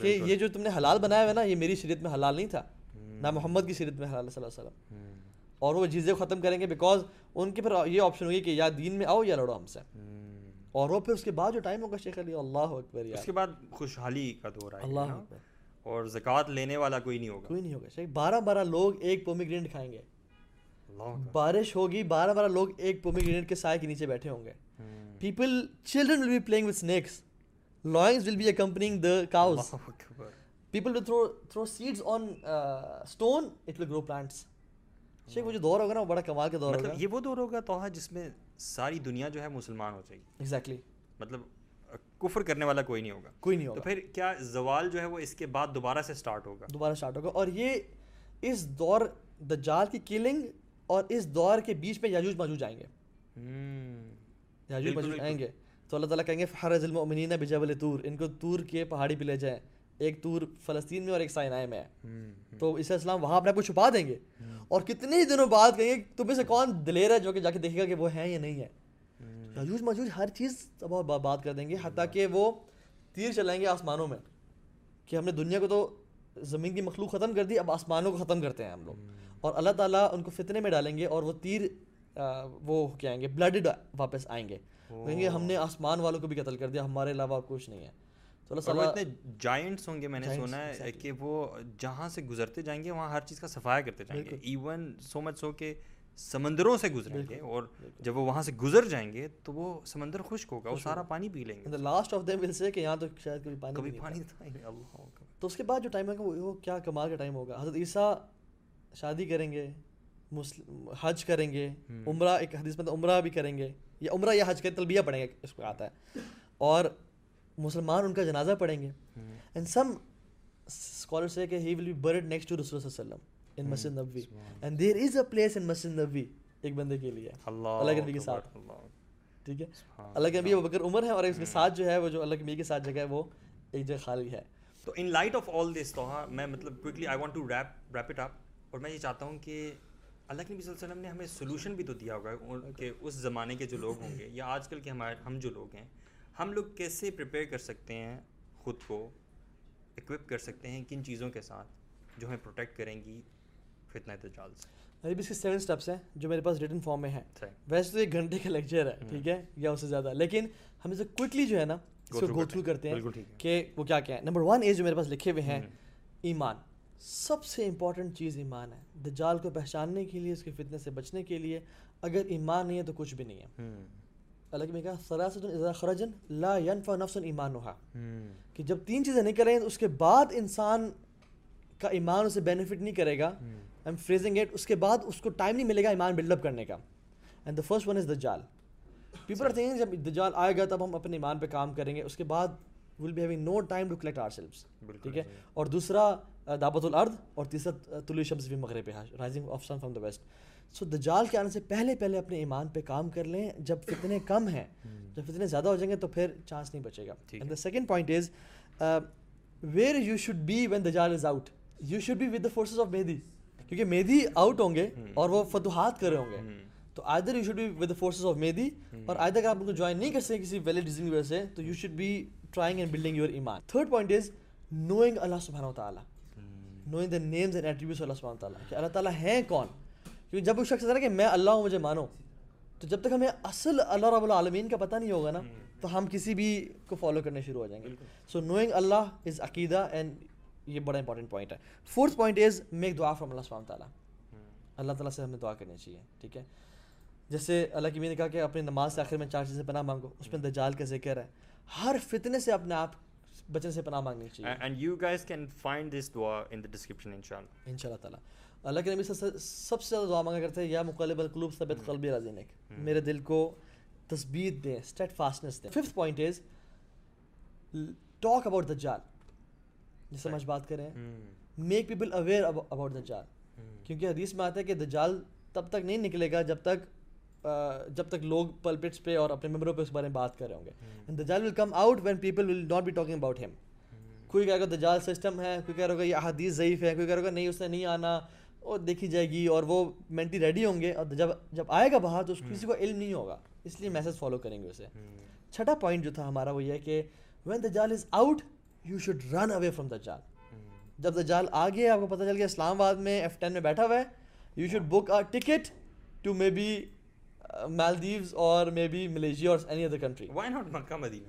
کہ یہ جو تم نے حلال بنایا ہوا ہے نا یہ میری شریعت میں حلال نہیں تھا۔ نہ محمد کی شریعت میں حلال صلی اللہ علیہ وسلم اور وہ چیزیں ختم کریں گے بیکاز ان کے پھر یہ آپشن ہوگی کہ یا دین میں آؤ یا لڑو ہم سے۔ اور وہ پھر اس کے بعد جو ٹائم ہوگا شیخ علی اللہ اکبر اس کے بعد خوشحالی کا دور آئے اللہ؟ اکبر۔ اور زکوٰۃ لینے والا کوئی نہیں ہوگا۔ کوئی نہیں ہوگا شیخ بارہ بارہ لوگ ایک پومیگرینٹ کھائیں گے۔ بارش ہوگی بارہ بارہ لوگ ایک پومیگرینٹ کے سائے کے نیچے بیٹھے ہوں گے۔ People children will be playing with snakes lions will be accompanying the cows. People will throw throw seeds on stone it will grow plants شیخ وہ جو دور ہوگا نا وہ بڑا کمال کا دور ہوگا۔ مطلب یہ وہ دور ہوگا توحا جس میں ساری دنیا جو ہے مسلمان ہو جائے گی۔ ایگزیکٹلی مطلب کفر کرنے والا کوئی نہیں ہوگا۔ کوئی نہیں تو ہوگا پھر کیا زوال جو ہے وہ اس کے بعد دوبارہ سے سٹارٹ ہوگا؟ دوبارہ اسٹارٹ ہوگا۔ اور یہ اس دور دجال کی کلنگ اور اس دور کے بیچ میں یاجوج ماجوج آئیں گے۔ یاجوج ماجوج آئیں گے۔ تو اللہ تعالیٰ کہیں گے فحرز المؤمنین بجبل طور ان کو طور کے پہاڑی پہ لے جائیں۔ ایک طور فلسطین میں اور ایک سائنائے میں۔ ہے تو عیسیٰ السلام وہاں اپنے آپ کو چھپا دیں گے۔ اور کتنے ہی دنوں بعد کہیں گے تم میں سے کون دلیر ہے جو کہ جا کے دیکھے گا کہ وہ ہیں یا نہیں ہے یاجوج ماجوج ہر چیز اب بات کر دیں گے حتیٰ کہ وہ تیر چلائیں گے آسمانوں میں کہ ہم نے دنیا کو تو زمین کی مخلوق ختم کر دی اب آسمانوں کو ختم کرتے ہیں ہم لوگ۔ اور اللہ تعالیٰ ان کو فتنے میں ڈالیں گے اور وہ تیر وہ کیا آئیں گے بلڈڈ واپس آئیں گے۔ کہیں گے ہم نے آسمان والوں کو بھی قتل کر دیا ہمارے علاوہ کچھ نہیں ہے۔ تو اللہ تعالیٰ اتنے جائنٹس ہوں گے میں نے سنا ہے کہ وہ جہاں سے گزرتے جائیں گے وہاں ہر چیز کا صفایا کرتے جائیں گے۔ ایون سو مچ سو کہ سمندروں سے گزریں گے اور جب وہ وہاں سے گزر جائیں گے تو وہ سمندر خشک ہوگا وہ سارا پانی پی لیں گے۔ لاسٹ آف ول سے کہ یہاں تو شاید کبھی پانی کبھی پانی اللہ۔ تو اس کے بعد جو ٹائم ہوگا وہ کیا کمال کا ٹائم ہوگا۔ حضرت عیسیٰ شادی کریں گے مسلم حج کریں گے عمرہ ایک حدیث میں عمرہ بھی کریں گے یا عمرہ یا حج کے تلبیہ پڑھیں گے اس کو آتا ہے۔ اور مسلمان ان کا جنازہ پڑھیں گے۔ اینڈ سم اسکالر سے کہ he will be buried next to رسول صلی اللہ علیہ وسلم۔ ان Masjid Nabawi and there is a place in Masjid Nabawi ایک بندے کے لیے اللہ اللہ کے نبی کے ساتھ۔ ٹھیک ہے اللہ کے نبی بکر عمر ہے اور اس کے ساتھ جو ہے وہ جو اللہ کے نبی کے ساتھ جگہ ہے وہ ایک جگہ خالی ہے تو ان لائٹ آف آل دس تو ہاں میں مطلب quickly I want to wrap wrap it up اور میں یہ چاہتا ہوں کہ اللہ کے نبی صلی اللہ علیہ وسلم نے ہمیں سولوشن بھی تو دیا ہوگا کہ اس زمانے کے جو لوگ ہوں گے یا آج کل کے ہمارے ہم جو لوگ ہیں ہم لوگ کیسے پریپیئر کر سکتے ہیں خود کو اکوپ کر سکتے ہیں کن چیزوں کے ساتھ جو ہمیں پروٹیکٹ کریں گی فتنہ دجال سے اس کے سیون اسٹیپس ہیں جو میرے پاس ریٹن فارم میں ہیں۔ ویسے تو ایک گھنٹے کا لیکچر ہے ٹھیک ہے؟ یا اس سے زیادہ۔ لیکن ہم اسے کوئکلی جو ہے نا اس کو گو تھرو. کرتے ہیں. کہ وہ کیا کیا ہے نمبر ون ایج جو میرے پاس لکھے ہوئے ہیں ایمان۔ سب سے امپورٹنٹ چیز ایمان ہے۔ دجال کو پہچاننے کے لیے اس کے فتنے سے بچنے کے لیے اگر ایمان نہیں ہے تو کچھ بھی نہیں ہے۔ اللہ کی میں کہا سراست اذا خرجن لا ينفع نفس ایمانها کہ جب تین چیزیں نہیں کریں اس کے بعد انسان کا ایمان اسے بینیفٹ نہیں کرے گا آئی ایم فریزنگ اٹ اس کے بعد اس کو ٹائم نہیں ملے گا ایمان بلڈ اپ کرنے کا۔ And the first one is دجال پیپل آر تھنکنگ جب دجال آئے گا تب ہم اپنے ایمان پہ کام کریں گے اس کے بعد will be having no time to collect ourselves ٹھیک ہے؟ اور دوسرا دعوت الارض اور تیسرا طلوع شمس بھی مغرب پہ rising of sun from the west so دجال کے آنے سے پہلے پہلے اپنے ایمان پہ کام کر لیں جب فتنے کم ہیں۔ جب فتنے زیادہ ہو جائیں گے تو پھر چانس نہیں بچے گا۔ And the second point is where you should be when دجال is out you should be with the forces of مہدی کیونکہ مہدی آؤٹ ہوں گے اور وہ فتوحات کر رہے ہوں گے۔ تو either you should be with the forces of مہدی اور آئدر اگر آپ ان کو جوائن نہیں کر سکیں کسی ویلڈ ریزن کی وجہ سے تو you should be trying and building your ایمان تھرڈ پوائنٹ از نوئنگ اللہ سبحانہ و تعالیٰ knowing the names and attributes اللہ سبحانہ تعالیٰ کہ اللہ تعالیٰ ہیں کون؟ کیونکہ جب وہ شخص کہتا ہے کہ میں اللہ ہوں مجھے مانو تو جب تک ہمیں اصل اللہ رب العالمین کا پتہ نہیں ہوگا نا تو ہم کسی بھی کو فالو کرنے شروع ہو جائیں گے۔ سو نوئنگ اللہ از عقیدہ اینڈ یہ بڑا امپورٹنٹ پوائنٹ ہے۔ فورتھ پوائنٹ از میک دعا فرام اللہ سبحانہ تعالیٰ اللہ تعالیٰ سے ہمیں دعا کرنی چاہیے ٹھیک ہے؟ جیسے اللہ کی میں نے کہا کہ اپنی نماز سے آخر میں چار چیزیں پناہ مانگو اس میں دجال کا ذکر ہے۔ ہر فتنے سے اپنے آپ بچنے سے پناہ مانگنی چاہیے۔ And you guys can find this دعا ان دا ڈسکرپشن ان شاء اللہ ان شاء اللہ تعالیٰ۔ اللہ کے نبی سے سب سے زیادہ دعا مانگا کرتے ہیں یا مقلب القلوب ثبت قلبی رازینک میرے دل کو تثبیت دیں اسٹیٹ فاسٹنس دیں۔ Fifth point is talk about دجال جس ہم آج بات کریں میک پیپل اویئر اباؤٹ دجال کیونکہ حدیث میں آتا ہے کہ دجال تب تک نہیں نکلے گا جب تک جب تک لوگ پلپٹس پہ اور اپنے ممبروں پہ اس بارے میں بات کر رہے ہوں گے۔ اینڈ دجال will come out when people will not be talking about ہم کوئی کہے گا دجال سسٹم ہے کوئی کہہ رہا ہوگا یہ احادیث ضعیف ہے کوئی کہہ رہا ہوگا نہیں اس نے نہیں آنا اور دیکھی جائے گی اور وہ مینٹلی ریڈی ہوں گے۔ اور جب جب آئے گا باہر تو اس کسی کو علم نہیں ہوگا۔ اس لیے میسج فالو کریں گے اسے۔ چھٹا پوائنٹ جو تھا ہمارا وہ یہ ہے کہ وین دجال is out you should run away from دجال جب دجال آ گیا آپ کو پتہ چل گیا اسلام آباد میں ایف ٹین میں بیٹھا ہوا ہے۔ You should book a ticket to maybe Maldives or maybe Malaysia or any other country why not Mecca Medina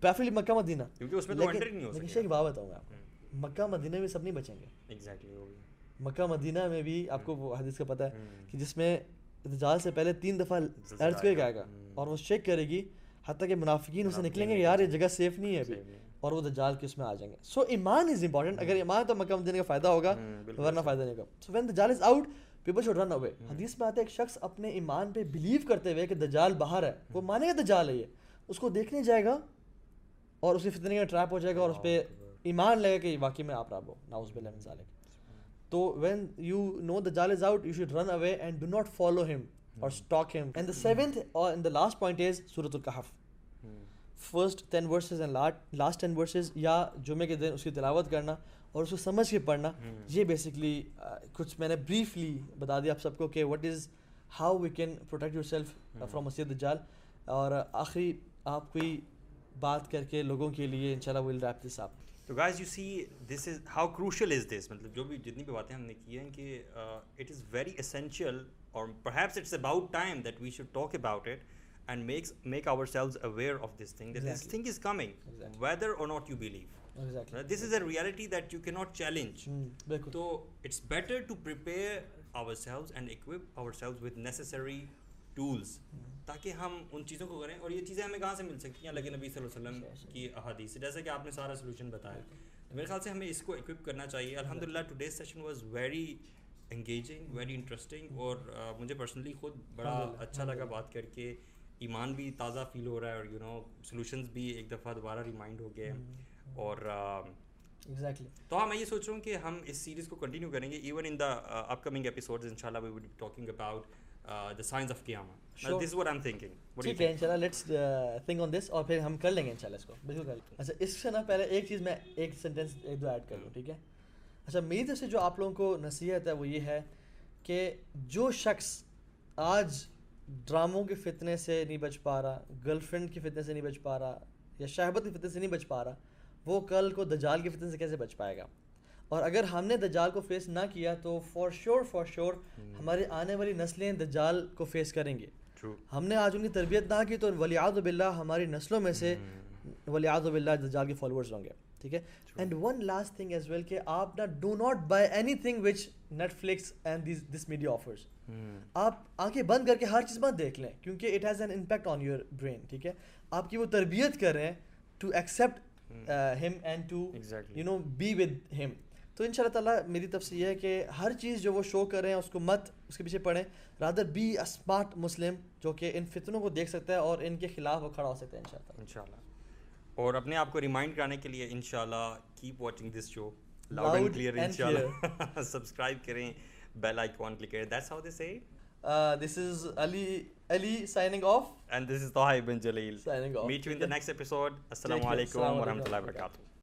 preferably Mecca Medina کیونکہ اس میں تو انٹر نہیں ہو سکتا ایک بات بتاؤں گا آپ کو۔ مکہ مدینہ میں سب نہیں بچیں گے۔ ایگزیکٹلی وہ بھی۔ مکہ مدینہ میں بھی آپ کو وہ حدیث کا پتہ ہے کہ جس میں دجال سے پہلے تین دفعہ ارتھ کویک آئے گا اور وہ چیک کرے گی حتیٰ کہ منافقین اسے نکلیں گے یار یہ جگہ سیف نہیں ہے ابھی۔ اور وہ دجال کے اس میں آ جائیں گے۔ سو ایمان از امپورٹنٹ اگر ایمان تو مکہ مدینہ کا فائدہ ہوگا ورنہ فائدہ نہیں ہوگا۔ سو وین دجال is out people should run away حدیث میں آتا ہے ایک شخص اپنے ایمان پہ بلیو کرتے ہوئے کہ دجال باہر ہے وہ مانے گا دجال ہے یہ۔ اس کو دیکھنے جائے گا اور اس کے فتنے کا ٹریپ ہو جائے گا اور اس پہ ایمان لگے کہ واقعی میں آپ راب ہو ناؤز من ذالک۔ تو وین یو نو دا جال is out you should run away and do not follow ہم۔ اور اسٹاک ہم اینڈ دا سیونتھ اور ان دا لاسٹ پوائنٹ از صورت الکحف first ten verses and last ten verses یا جمعے کے دن اس کی تلاوت کرنا اور اس کو سمجھ کے پڑھنا یہ بیسکلی کچھ میں نے بریفلی بتا دیا آپ سب کو کہ what is how we can protect yourself from مسجد دجال اور آخری آپ کوئی بات کر کے لوگوں کے لیے ان شاء اللہ ول ریپ دس آپ تو guys you see this is how crucial is this مطلب جو بھی جتنی بھی باتیں ہم نے کی ہیں کہ it is very essential or perhaps it's about time that we should talk about it and makes make ourselves aware of this thing this thing is coming whether or not you believe this is a reality that you can not challenge بالکل تو it's better to prepare ourselves and equip ourselves with necessary tools تاکہ ہم ان چیزوں کو کریں اور یہ چیزیں ہمیں کہاں سے مل سکتی ہیں اللہ کے نبی صلی اللہ علیہ وسلم کی احادیث سے جیسے کہ آپ نے سارا سولوشن بتایا میرے خیال سے ہمیں اس کو اکوپ کرنا چاہیے الحمد للہ today session was very engaging very interesting اور مجھے پرسنلی خود بڑا اچھا لگا بات کر کے ایمان بھی تازہ فیل ہو رہا ہے اور یو نو سولوشنز بھی ایک دفعہ دوبارہ ریمائنڈ ہو گئے اور ایگزیکٹلی تو ہاں میں یہ سوچ رہا ہوں کہ ہم اس سیریز کو کنٹینیو کریں گے. Even in the upcoming episodes ان شاء اللہ we would talking about Sure. this is what I'm thinking. What do you ٹھیک ہے? انشاءاللہ لیٹس تھنک آن دس اور پھر ہم کر لیں گے انشاءاللہ اس کو. بالکل کر لیں اچھا اس سے نا پہلے ایک چیز میں ایک سینٹینس ایک دو ایڈ کر لوں ٹھیک ہے؟ اچھا میری طرف سے جو آپ لوگوں کو نصیحت ہے وہ یہ ہے کہ جو شخص آج ڈراموں کے فتنے سے نہیں بچ پا رہا گرل فرینڈ کے فتنے سے نہیں بچ پا رہا یا شہبت کے فتنے سے نہیں بچ پا رہا وہ کل کو دجال کے فتنے سے کیسے بچ پائے گا؟ اور اگر ہم نے دجال کو فیس نہ کیا تو فار شیور فار شیور ہماری آنے والی نسلیں دجال کو فیس کریں گے True. ہم نے آج ان کی تربیت نہ کی تو ولیعد باللہ ہماری نسلوں میں سے ولیعد باللہ دجال کے فالوورز ہوں گے۔ ٹھیک ہے؟ And one last thing as well کہ آپ نا do not buy anything which Netflix and this this media offers آپ آنکھیں بند کر کے ہر چیز مت دیکھ لیں کیونکہ it has an impact on your brain ٹھیک ہے؟ آپ کی وہ تربیت کر رہے ہیں ٹو ایکسیپٹ ہم and to. You know be with ہم تو ان شاء اللہ تعالیٰ میری طرف سے یہ ہے کہ ہر چیز جو وہ شو کر رہے ہیں اس کو مت اس کے پیچھے پڑھیں۔ رادر بی اسمارٹ مسلم جو کہ ان فتنوں کو دیکھ سکتا ہے اور ان کے خلاف وہ کھڑا ہو سکتا ہے ان شاء اللہ۔ انشاءاللہ۔ اور اپنے آپ کو ریمائنڈ کرانے کے لیے انشاءاللہ keep watching this show loud and clear انشاءاللہ. سبسکرائب کریں بیل آئیکن کلک کریں. That's how they say this is Ali Ali signing off and this is Tahir bin Jalil Signing off. Meet you in the next episode السلام. علیکم ورحمۃ اللہ وبرکاتہ